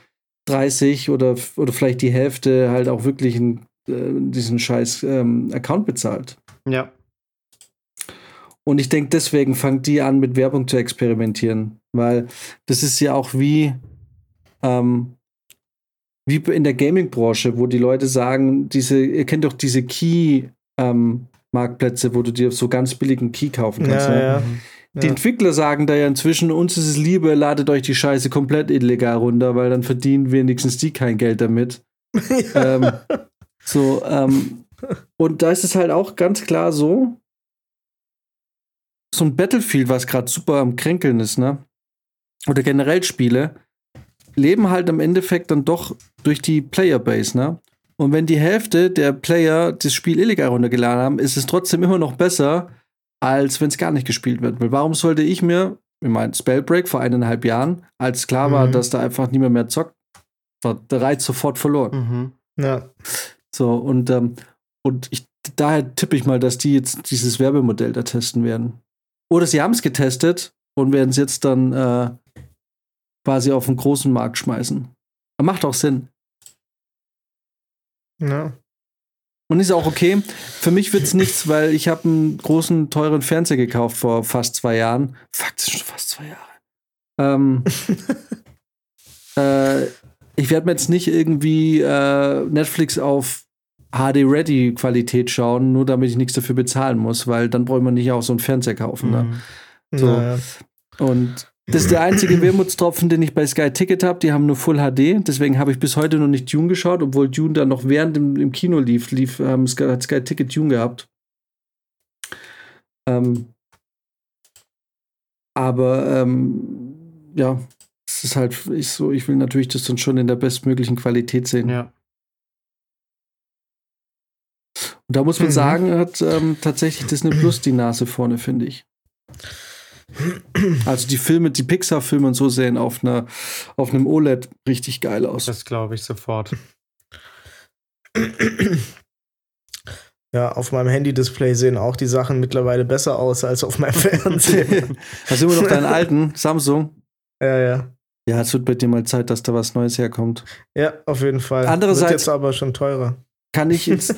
30 oder, oder vielleicht die Hälfte halt auch wirklich einen, äh, diesen scheiß ähm, Account bezahlt. Ja. Und ich denke, deswegen fangt die an, mit Werbung zu experimentieren. Weil das ist ja auch wie, ähm, wie in der Gaming-Branche, wo die Leute sagen, diese, ihr kennt doch diese Key-Marktplätze, ähm, wo du dir so ganz billigen Key kaufen kannst. Ja, ne? ja. Die ja. Entwickler sagen da ja inzwischen, uns ist es lieber, ladet euch die Scheiße komplett illegal runter, weil dann verdienen wenigstens die kein Geld damit. Ähm, so, ähm, und da ist es halt auch ganz klar so, so ein Battlefield, was gerade super am Kränkeln ist, ne? Oder generell Spiele, leben halt im Endeffekt dann doch durch die Playerbase, ne? Und wenn die Hälfte der Player das Spiel illegal runtergeladen haben, ist es trotzdem immer noch besser, als wenn es gar nicht gespielt wird. Weil warum sollte ich mir, ich meine, Spellbreak vor eineinhalb Jahren, als klar mhm. war, dass da einfach niemand mehr zockt, war der Reiz sofort verloren. Mhm. Ja. So, und, ähm, und ich, daher tippe ich mal, dass die jetzt dieses Werbemodell da testen werden. Oder sie haben es getestet und werden es jetzt dann äh, quasi auf den großen Markt schmeißen. Macht auch Sinn. Ja. Und ist auch okay. Für mich wird es nichts, weil ich habe einen großen, teuren Fernseher gekauft vor fast zwei Jahren. Das ist schon fast zwei Jahre. Ähm, äh, ich werde mir jetzt nicht irgendwie äh, Netflix auf HD-Ready-Qualität schauen, nur damit ich nichts dafür bezahlen muss, weil dann braucht man nicht auch so einen Fernseher kaufen. Ne? Mhm. So. Ja, ja. Und das ist der einzige Wermutstropfen, den ich bei Sky Ticket habe. Die haben nur Full HD. Deswegen habe ich bis heute noch nicht Dune geschaut, obwohl Dune dann noch während im, im Kino lief, lief ähm, Sky, hat Sky Ticket Dune gehabt. Ähm, aber ähm, ja, es ist halt ich so, ich will natürlich das dann schon in der bestmöglichen Qualität sehen. Ja. Und da muss man mhm. sagen, hat ähm, tatsächlich Disney Plus die Nase vorne, finde ich. Also die Filme, die Pixar-Filme und so sehen auf, einer, auf einem OLED richtig geil aus. Das glaube ich sofort. Ja, auf meinem Handy-Display sehen auch die Sachen mittlerweile besser aus als auf meinem Fernseher. Hast du immer noch deinen alten Samsung? Ja, ja. Ja, es wird bei dir mal Zeit, dass da was Neues herkommt. Ja, auf jeden Fall. Andererseits wird jetzt aber schon teurer. Kann ich jetzt.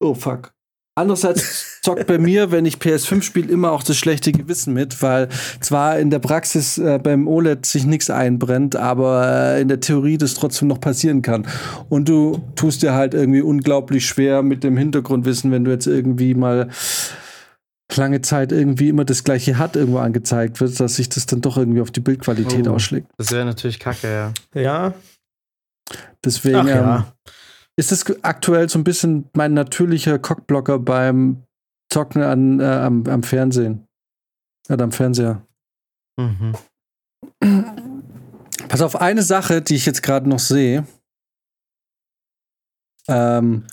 Oh fuck. Andererseits zockt bei mir, wenn ich PS5 spiele, immer auch das schlechte Gewissen mit, weil zwar in der Praxis äh, beim OLED sich nichts einbrennt, aber äh, in der Theorie das trotzdem noch passieren kann. Und du tust dir halt irgendwie unglaublich schwer mit dem Hintergrundwissen, wenn du jetzt irgendwie mal lange Zeit irgendwie immer das gleiche hat irgendwo angezeigt wird, dass sich das dann doch irgendwie auf die Bildqualität oh, ausschlägt. Das wäre natürlich kacke, ja. Ja. Deswegen Ach, ja. ähm, ist es aktuell so ein bisschen mein natürlicher Cockblocker beim Zocken an, äh, am, am Fernsehen. Oder am Fernseher. Mhm. Pass auf, eine Sache, die ich jetzt gerade noch sehe. Ähm,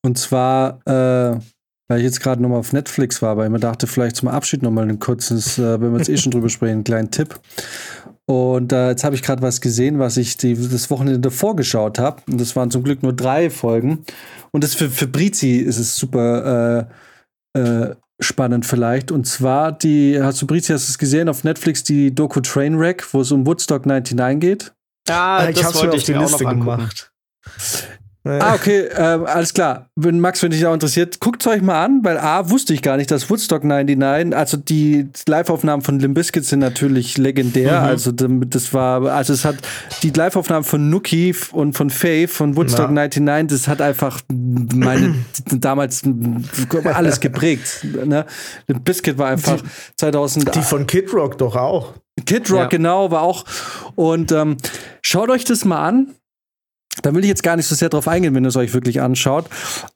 und zwar, äh, weil ich jetzt gerade nochmal auf Netflix war, weil ich mir dachte, vielleicht zum Abschied nochmal ein kurzes, äh, wenn wir jetzt eh schon drüber sprechen, einen kleinen Tipp. Und äh, jetzt habe ich gerade was gesehen, was ich die, das Wochenende davor geschaut habe. Und das waren zum Glück nur drei Folgen. Und das für, für Brizi ist es super äh, äh, spannend vielleicht. Und zwar die, hast du Brizi, hast du es gesehen auf Netflix, die Doku Trainwreck, wo es um Woodstock 99 geht? Ja, ah, ich habe es mir auf die Liste gemacht. Ah, okay, äh, alles klar. Wenn Max, wenn dich auch interessiert, guckt es euch mal an, weil A, wusste ich gar nicht, dass Woodstock 99, also die Live-Aufnahmen von Limp Bizkit sind natürlich legendär. Mhm. Also das war, also es hat die Live-Aufnahmen von Nuki und von Faye von Woodstock ja. 99, das hat einfach meine damals alles geprägt. Ne? Limp Bizkit war einfach die, 2000. Die von Kid Rock doch auch. Kid Rock, ja. genau, war auch. Und ähm, schaut euch das mal an. Da will ich jetzt gar nicht so sehr drauf eingehen, wenn ihr es euch wirklich anschaut.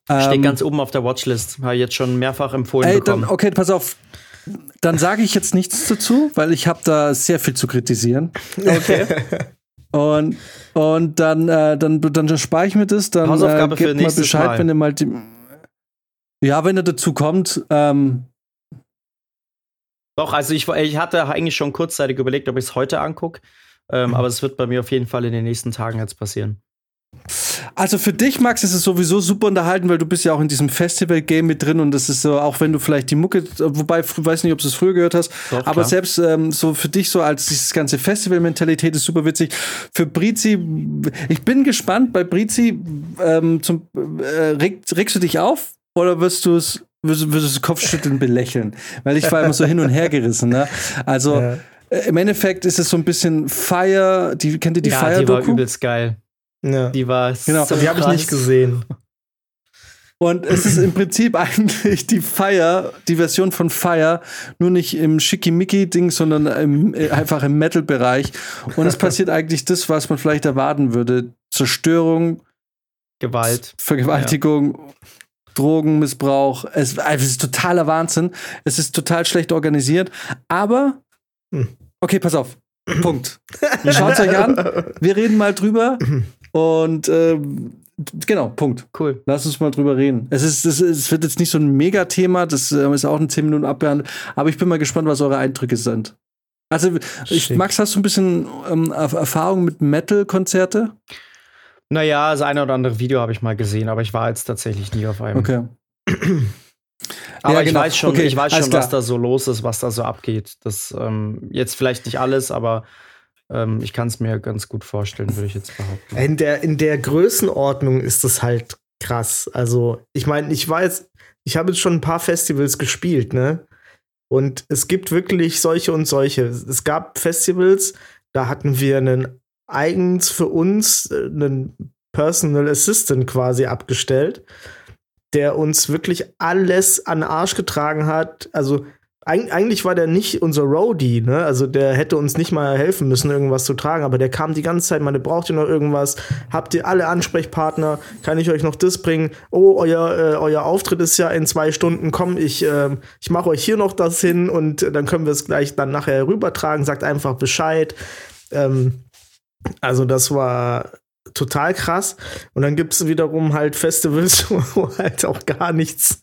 Steht ähm, ganz oben auf der Watchlist. Habe ich jetzt schon mehrfach empfohlen ey, bekommen. Dann, okay, pass auf. Dann sage ich jetzt nichts dazu, weil ich habe da sehr viel zu kritisieren. Okay. und, und dann, äh, dann, dann spare ich mir das. Dann Hausaufgabe äh, gebt mal Bescheid, mal. wenn ihr mal die. Ja, wenn er dazu kommt. Ähm, Doch, also ich, ich hatte eigentlich schon kurzzeitig überlegt, ob ich es heute angucke. Ähm, mhm. Aber es wird bei mir auf jeden Fall in den nächsten Tagen jetzt passieren. Also für dich, Max, ist es sowieso super unterhalten, weil du bist ja auch in diesem Festival-Game mit drin und das ist so, auch wenn du vielleicht die Mucke, wobei, ich weiß nicht, ob du es früher gehört hast, Doch, aber klar. selbst ähm, so für dich so als dieses ganze Festival-Mentalität ist super witzig. Für Brizi, ich bin gespannt, bei Brizi, ähm, zum, äh, reg, regst du dich auf oder wirst du es, wirst, wirst du Kopfschütteln belächeln? Weil ich war immer so hin und her gerissen, ne? Also, ja. äh, im Endeffekt ist es so ein bisschen Fire, die, kennt ihr die ja, Fire-Doku? Die war übelst geil. Ja. Die war genau. so Die habe ich nicht gesehen. Und es ist im Prinzip eigentlich die Fire, die Version von Fire, nur nicht im Schickimicki-Ding, sondern im, äh, einfach im Metal-Bereich. Und es passiert eigentlich das, was man vielleicht erwarten würde. Zerstörung, Gewalt, Vergewaltigung, ja. Drogenmissbrauch. Es, es, ist totaler Wahnsinn. Es ist total schlecht organisiert. Aber, hm. okay, pass auf. Punkt. Schaut euch an. Wir reden mal drüber. Und äh, genau, Punkt. Cool. Lass uns mal drüber reden. Es, ist, es, es wird jetzt nicht so ein Megathema, das äh, ist auch ein 10 Minuten abbehandelt, aber ich bin mal gespannt, was eure Eindrücke sind. Also, ich, Max, hast du ein bisschen ähm, Erfahrung mit Metal-Konzerte? Naja, das eine oder andere Video habe ich mal gesehen, aber ich war jetzt tatsächlich nie auf einem. Okay. Aber ja, genau. ich weiß schon, okay, ich weiß schon, was da so los ist, was da so abgeht. Das ähm, jetzt vielleicht nicht alles, aber ähm, ich kann es mir ganz gut vorstellen, würde ich jetzt behaupten. In der, in der Größenordnung ist das halt krass. Also, ich meine, ich weiß, ich habe jetzt schon ein paar Festivals gespielt, ne? Und es gibt wirklich solche und solche. Es gab Festivals, da hatten wir einen eigens für uns äh, einen Personal Assistant quasi abgestellt, der uns wirklich alles an Arsch getragen hat. Also eigentlich war der nicht unser Roadie, ne? Also der hätte uns nicht mal helfen müssen, irgendwas zu tragen, aber der kam die ganze Zeit, meine, braucht ihr noch irgendwas? Habt ihr alle Ansprechpartner? Kann ich euch noch das bringen? Oh, euer, äh, euer Auftritt ist ja in zwei Stunden, komm, ich, äh, ich mache euch hier noch das hin und dann können wir es gleich dann nachher rübertragen, sagt einfach Bescheid. Ähm, also das war total krass. Und dann gibt es wiederum halt Festivals, wo halt auch gar nichts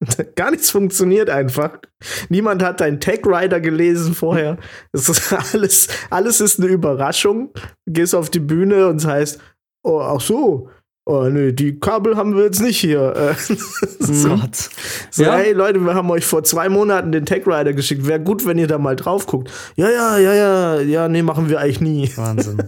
Gar nichts funktioniert einfach. Niemand hat deinen Tag Rider gelesen vorher. Es ist alles, alles ist eine Überraschung. Du gehst auf die Bühne und es heißt, oh, ach so, oh nee, die Kabel haben wir jetzt nicht hier. Äh, so, Gott. so Ja. hey Leute, wir haben euch vor zwei Monaten den Tag Rider geschickt. Wäre gut, wenn ihr da mal drauf guckt. Ja, ja, ja, ja, ja, nee, machen wir eigentlich nie. Wahnsinn.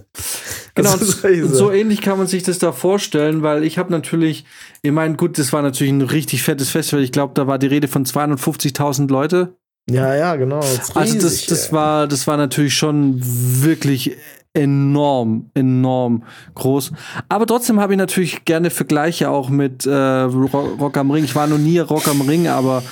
Genau, so ähnlich kann man sich das da vorstellen, weil ich habe natürlich, ich meine, gut, das war natürlich ein richtig fettes Festival. Ich glaube, da war die Rede von 250.000 Leute. Ja, ja, genau. Das ist Also das, riesig, das ey. war, das war natürlich schon wirklich enorm, enorm groß. Aber trotzdem habe ich natürlich gerne Vergleiche auch mit äh, Ro- Rock am Ring. Ich war noch nie Rock am Ring, aber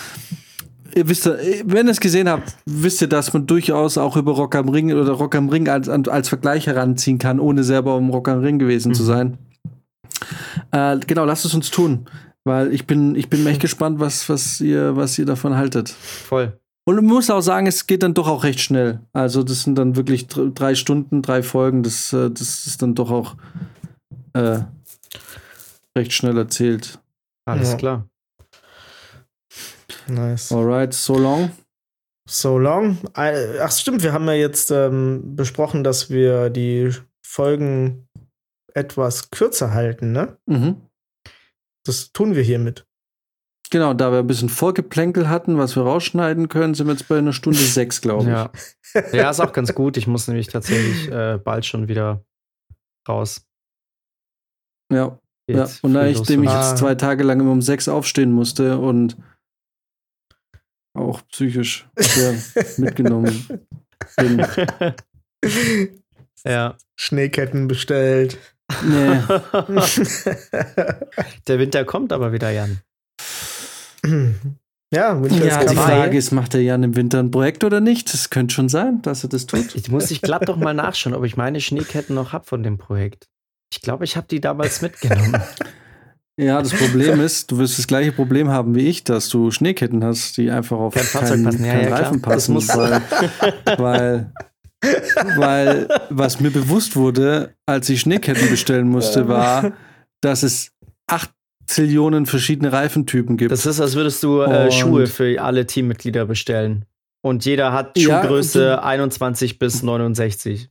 ihr wisst, ja, wenn ihr es gesehen habt, wisst ihr, dass man durchaus auch über Rock am Ring oder Rock am Ring als, als Vergleich heranziehen kann, ohne selber im Rock am Ring gewesen zu sein. Äh, genau, lasst es uns tun. Weil ich bin, ich bin echt gespannt, was, was, ihr, was ihr davon haltet. Voll. Und man muss auch sagen, es geht dann doch auch recht schnell. Also, das sind dann wirklich dr- drei Stunden, drei Folgen. Das, äh, das ist dann doch auch äh, recht schnell erzählt. Alles Ja. klar. Nice. Alright, so long. So long. Äh, Ach, stimmt, wir haben ja jetzt ähm, besprochen, dass wir die Folgen etwas kürzer halten, ne? Mhm. Das tun wir hiermit. Genau, da wir ein bisschen Vorgeplänkel hatten, was wir rausschneiden können, sind wir jetzt bei einer Stunde sechs, glaube ich. Ja. ja, ist auch ganz gut. Ich muss nämlich tatsächlich äh, bald schon wieder raus. Ja, ja. Und nachdem ich Ah. jetzt zwei Tage lang immer um sechs aufstehen musste und auch psychisch sehr mitgenommen bin. ja. Schneeketten bestellt. Nee. Der Winter kommt aber wieder, Jan. ja, Winter Ja, ist die. Frage ist, macht der Jan im Winter ein Projekt oder nicht? Das könnte schon sein, dass er das tut. Ich muss ich glatt doch mal nachschauen, ob ich meine Schneeketten noch habe von dem Projekt. Ich glaube, ich habe die damals mitgenommen. Ja, das Problem ist, du wirst das gleiche Problem haben wie ich, dass du Schneeketten hast, die einfach auf Kein keinen, passen. Ja, keinen ja, klar. Reifen Das passen. weil, weil, weil was mir bewusst wurde, als ich Schneeketten bestellen musste, war, dass es acht Zillionen verschiedene Reifentypen gibt. Das ist, als würdest du äh, Schuhe für alle Teammitglieder bestellen. Und jeder hat Ja, Schuhgröße 21 bis 69.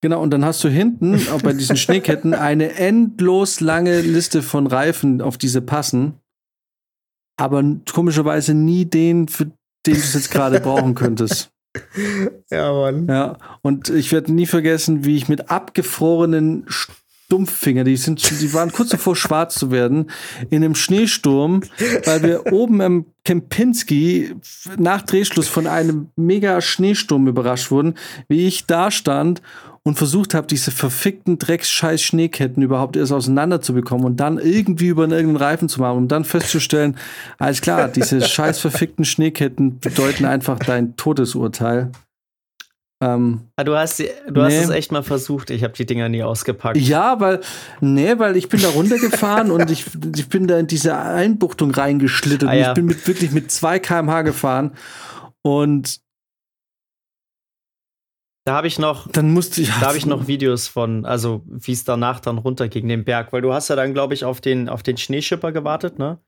Genau, und dann hast du hinten auch bei diesen Schneeketten eine endlos lange Liste von Reifen, auf diese passen. Aber komischerweise nie den, für den du es jetzt gerade brauchen könntest. Ja, Mann. Ja, und ich werde nie vergessen, wie ich mit abgefrorenen Stumpffinger, die sind, die waren kurz davor schwarz zu werden, in einem Schneesturm, weil wir oben am Kempinski nach Drehschluss von einem mega Schneesturm überrascht wurden, wie ich da stand und versucht habe, diese verfickten Drecks-Scheiß Schneeketten überhaupt erst auseinander zu bekommen und dann irgendwie über irgendeinen Reifen zu machen, um dann festzustellen, alles klar, diese scheiß verfickten Schneeketten bedeuten einfach dein Todesurteil. Ähm, Ah, du hast, du hast Nee. es echt mal versucht. Ich habe die Dinger nie ausgepackt. ja, weil, nee, weil ich bin da runtergefahren und ich, ich bin da in diese Einbuchtung reingeschlittert. Ah, und ja. Ich bin mit, wirklich mit 2 km/h gefahren und Da habe ich noch, dann musste ich. da habe ich noch Videos von, also wie es danach dann runter gegen den Berg, weil du hast ja dann, glaube ich, auf den, auf den Schneeschipper gewartet, ne?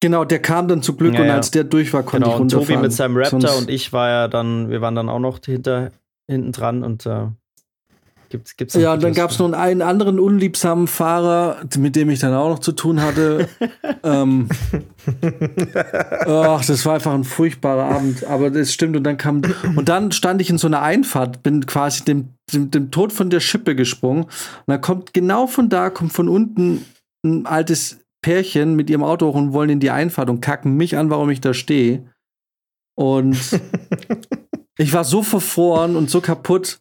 Genau, der kam dann zum Glück Ja, und ja. als der durch war, konnte Genau, ich und runterfahren. Tobi mit seinem Raptor Sonst- und ich war ja dann, wir waren dann auch noch hinter, hinten dran und äh, gibt's, gibt's Ja, und dann gab es noch einen anderen unliebsamen Fahrer, mit dem ich dann auch noch zu tun hatte. ähm, ach, das war einfach ein furchtbarer Abend, aber das stimmt. Und dann kam und dann stand ich in so einer Einfahrt, bin quasi dem, dem, dem Tod von der Schippe gesprungen. Und dann kommt genau von da, kommt von unten ein altes Pärchen mit ihrem Auto hoch und wollen in die Einfahrt und kacken mich an, warum ich da stehe. Und ich war so verfroren und so kaputt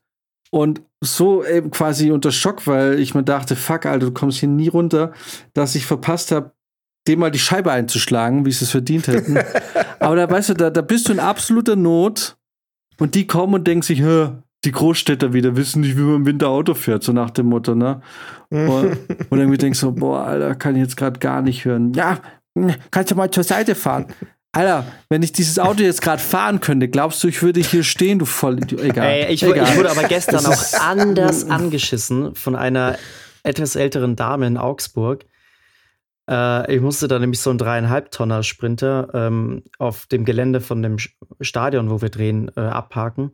und so eben quasi unter Schock, weil ich mir dachte, fuck, Alter, du kommst hier nie runter, dass ich verpasst habe, dem mal die Scheibe einzuschlagen, wie sie es verdient hätten. Aber da weißt du, da, da bist du in absoluter Not und die kommen und denken sich, die Großstädter wieder wissen nicht, wie man im Winter Auto fährt, so nach dem Motto, ne? Und, und irgendwie denkst du, boah, Alter, kann ich jetzt gerade gar nicht hören. Ja, kannst du mal zur Seite fahren. Alter, wenn ich dieses Auto jetzt gerade fahren könnte, glaubst du, ich würde hier stehen, du voll Egal. Ey, ich, Egal. ich wurde aber gestern auch anders angeschissen von einer etwas älteren Dame in Augsburg. Äh, ich musste da nämlich so einen dreieinhalb Tonner Sprinter ähm, auf dem Gelände von dem Stadion, wo wir drehen, äh, abparken.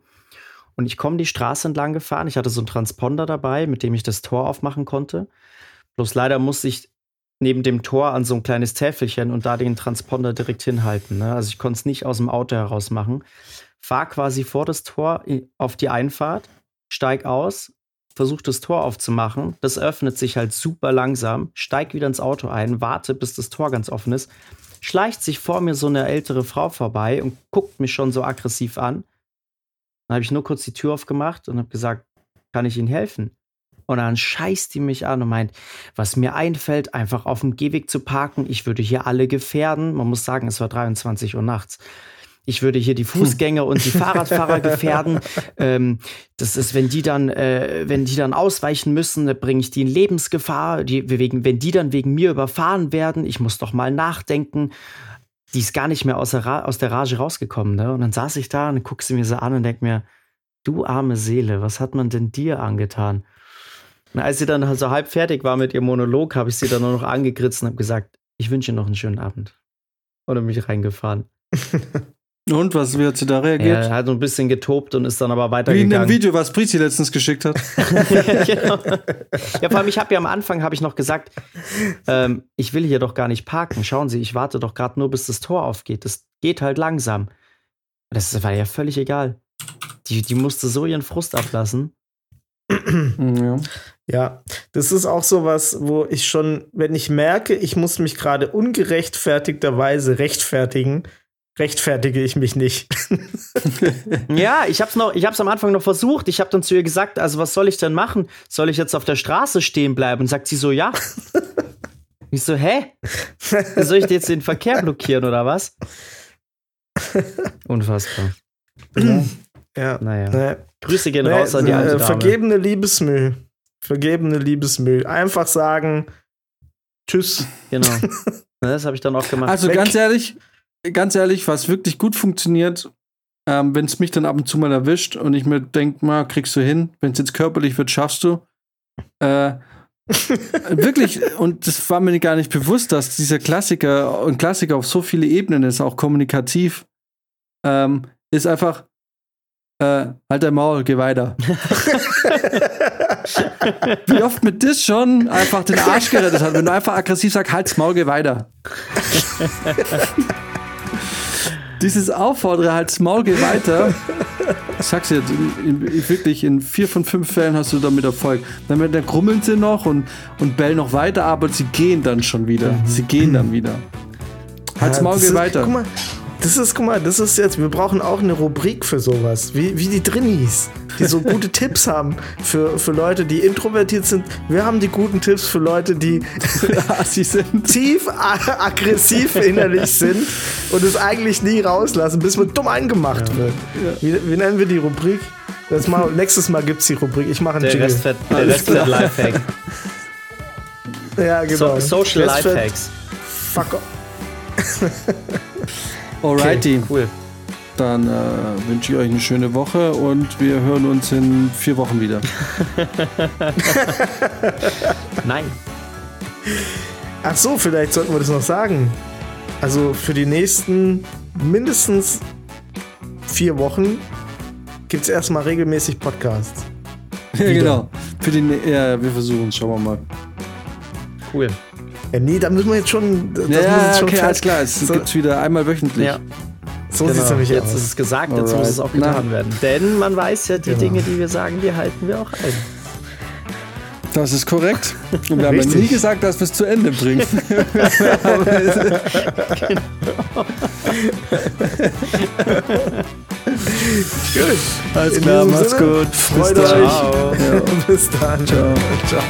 Und ich komme die Straße entlang gefahren. Ich hatte so einen Transponder dabei, mit dem ich das Tor aufmachen konnte. Bloß leider musste ich neben dem Tor an so ein kleines Täfelchen und da den Transponder direkt hinhalten. Ne? Also ich konnte es nicht aus dem Auto heraus machen. Fahr quasi vor das Tor auf die Einfahrt, steig aus, versuche das Tor aufzumachen. Das öffnet sich halt super langsam, steig wieder ins Auto ein, warte, bis das Tor ganz offen ist. Schleicht sich vor mir so eine ältere Frau vorbei und guckt mich schon so aggressiv an. Dann habe ich nur kurz die Tür aufgemacht und habe gesagt, kann ich Ihnen helfen? Und dann scheißt die mich an und meint, was mir einfällt, einfach auf dem Gehweg zu parken. Ich würde hier alle gefährden. Man muss sagen, es war 23 Uhr nachts. Ich würde hier die Fußgänger und die Fahrradfahrer gefährden. Ähm, das ist, wenn die dann, äh, wenn die dann ausweichen müssen, dann bringe ich die in Lebensgefahr. Die, wegen, wenn die dann wegen mir überfahren werden, ich muss doch mal nachdenken. Die ist gar nicht mehr aus der, aus der Rage rausgekommen. Ne? Und dann saß ich da und guck sie mir so an und denk mir, du arme Seele, was hat man denn dir angetan? Und als sie dann so halb fertig war mit ihrem Monolog, habe ich sie dann nur noch angekritzt und habe gesagt, ich wünsche Ihnen noch einen schönen Abend. Und mich reingefahren. Und was, wie hat sie da reagiert? Er hat so ein bisschen getobt und ist dann aber weitergegangen. Wie in dem Video, was Prizi letztens geschickt hat. ja, genau. ja, vor allem, ich habe ja am Anfang, habe ich noch gesagt, ähm, ich will hier doch gar nicht parken. Schauen Sie, ich warte doch gerade nur, bis das Tor aufgeht. Das geht halt langsam. Das war ja völlig egal. Die, die musste so ihren Frust ablassen. Ja. ja, das ist auch so was, wo ich schon, wenn ich merke, ich muss mich gerade ungerechtfertigterweise rechtfertigen, rechtfertige ich mich nicht. ja, ich hab's noch, ich hab's am Anfang noch versucht. Ich habe dann zu ihr gesagt, also was soll ich denn machen? Soll ich jetzt auf der Straße stehen bleiben? Und sagt sie so, ja. ich so, hä? Soll ich jetzt den Verkehr blockieren oder was? Unfassbar. Ja. ja. Naja. naja. Grüße gehen naja, raus an die alte Dame. Vergebene Liebesmüll. Vergebene Liebesmüll. Einfach sagen, tschüss. Genau. Das habe ich dann auch gemacht. Also Weg. ganz ehrlich, ganz ehrlich, was wirklich gut funktioniert, ähm, wenn es mich dann ab und zu mal erwischt und ich mir denke, mal, kriegst du hin, wenn es jetzt körperlich wird, schaffst du. Äh, wirklich, und das war mir gar nicht bewusst, dass dieser Klassiker ein Klassiker auf so viele Ebenen ist, auch kommunikativ, ähm, ist einfach, äh, halt dein Maul, geh weiter. Wie oft mit das schon einfach den Arsch gerettet hat, wenn du einfach aggressiv sagst, halt's Maul, geh weiter. Dieses Auffordere, halt's Maul, geh weiter. Ich sag's dir, in, in, wirklich in vier von fünf Fällen hast du damit Erfolg. Dann, dann grummeln sie noch und, und bellen noch weiter, aber sie gehen dann schon wieder. Mhm. Sie gehen dann wieder. Halt's ja, Maul, geh weiter. Guck mal, das ist, guck mal, das ist jetzt, wir brauchen auch eine Rubrik für sowas, wie, wie die Drinnies, die so gute Tipps haben für, für Leute, die introvertiert sind. Wir haben die guten Tipps für Leute, die sind. tief aggressiv innerlich sind und es eigentlich nie rauslassen, bis man dumm eingemacht ja. wird. Ja. Wie, wie, nennen wir die Rubrik? Das mal, nächstes Mal gibt es die Rubrik. Ich mache einen der Jingle. Rest wird, der Rest wird Lifehack. ja, genau. So, Social Lifehacks. Fuck off. Alrighty. Okay, cool. Dann äh, wünsche ich euch eine schöne Woche und wir hören uns in vier Wochen wieder. Nein. Ach so, vielleicht sollten wir das noch sagen. Also für die nächsten mindestens vier Wochen gibt es erstmal regelmäßig Podcasts. Ja, genau. Für die, ja, wir versuchen es, schauen wir mal. Cool. Ja, nee, da müssen wir jetzt schon. Das ja, jetzt schon okay, alles klar. Es so. gibt wieder einmal wöchentlich. Ja. So genau. sieht es nämlich jetzt aus. Jetzt ist es gesagt, jetzt Alright. muss es auch getan Na. werden. Denn man weiß ja, die genau. Dinge, die wir sagen, die halten wir auch ein. Das ist korrekt. Und wir haben ja nie gesagt, dass wir es zu Ende bringen. genau. Gut. Alles klar, macht's gut. Freut euch. Ja. Bis dann. Ciao. Ciao.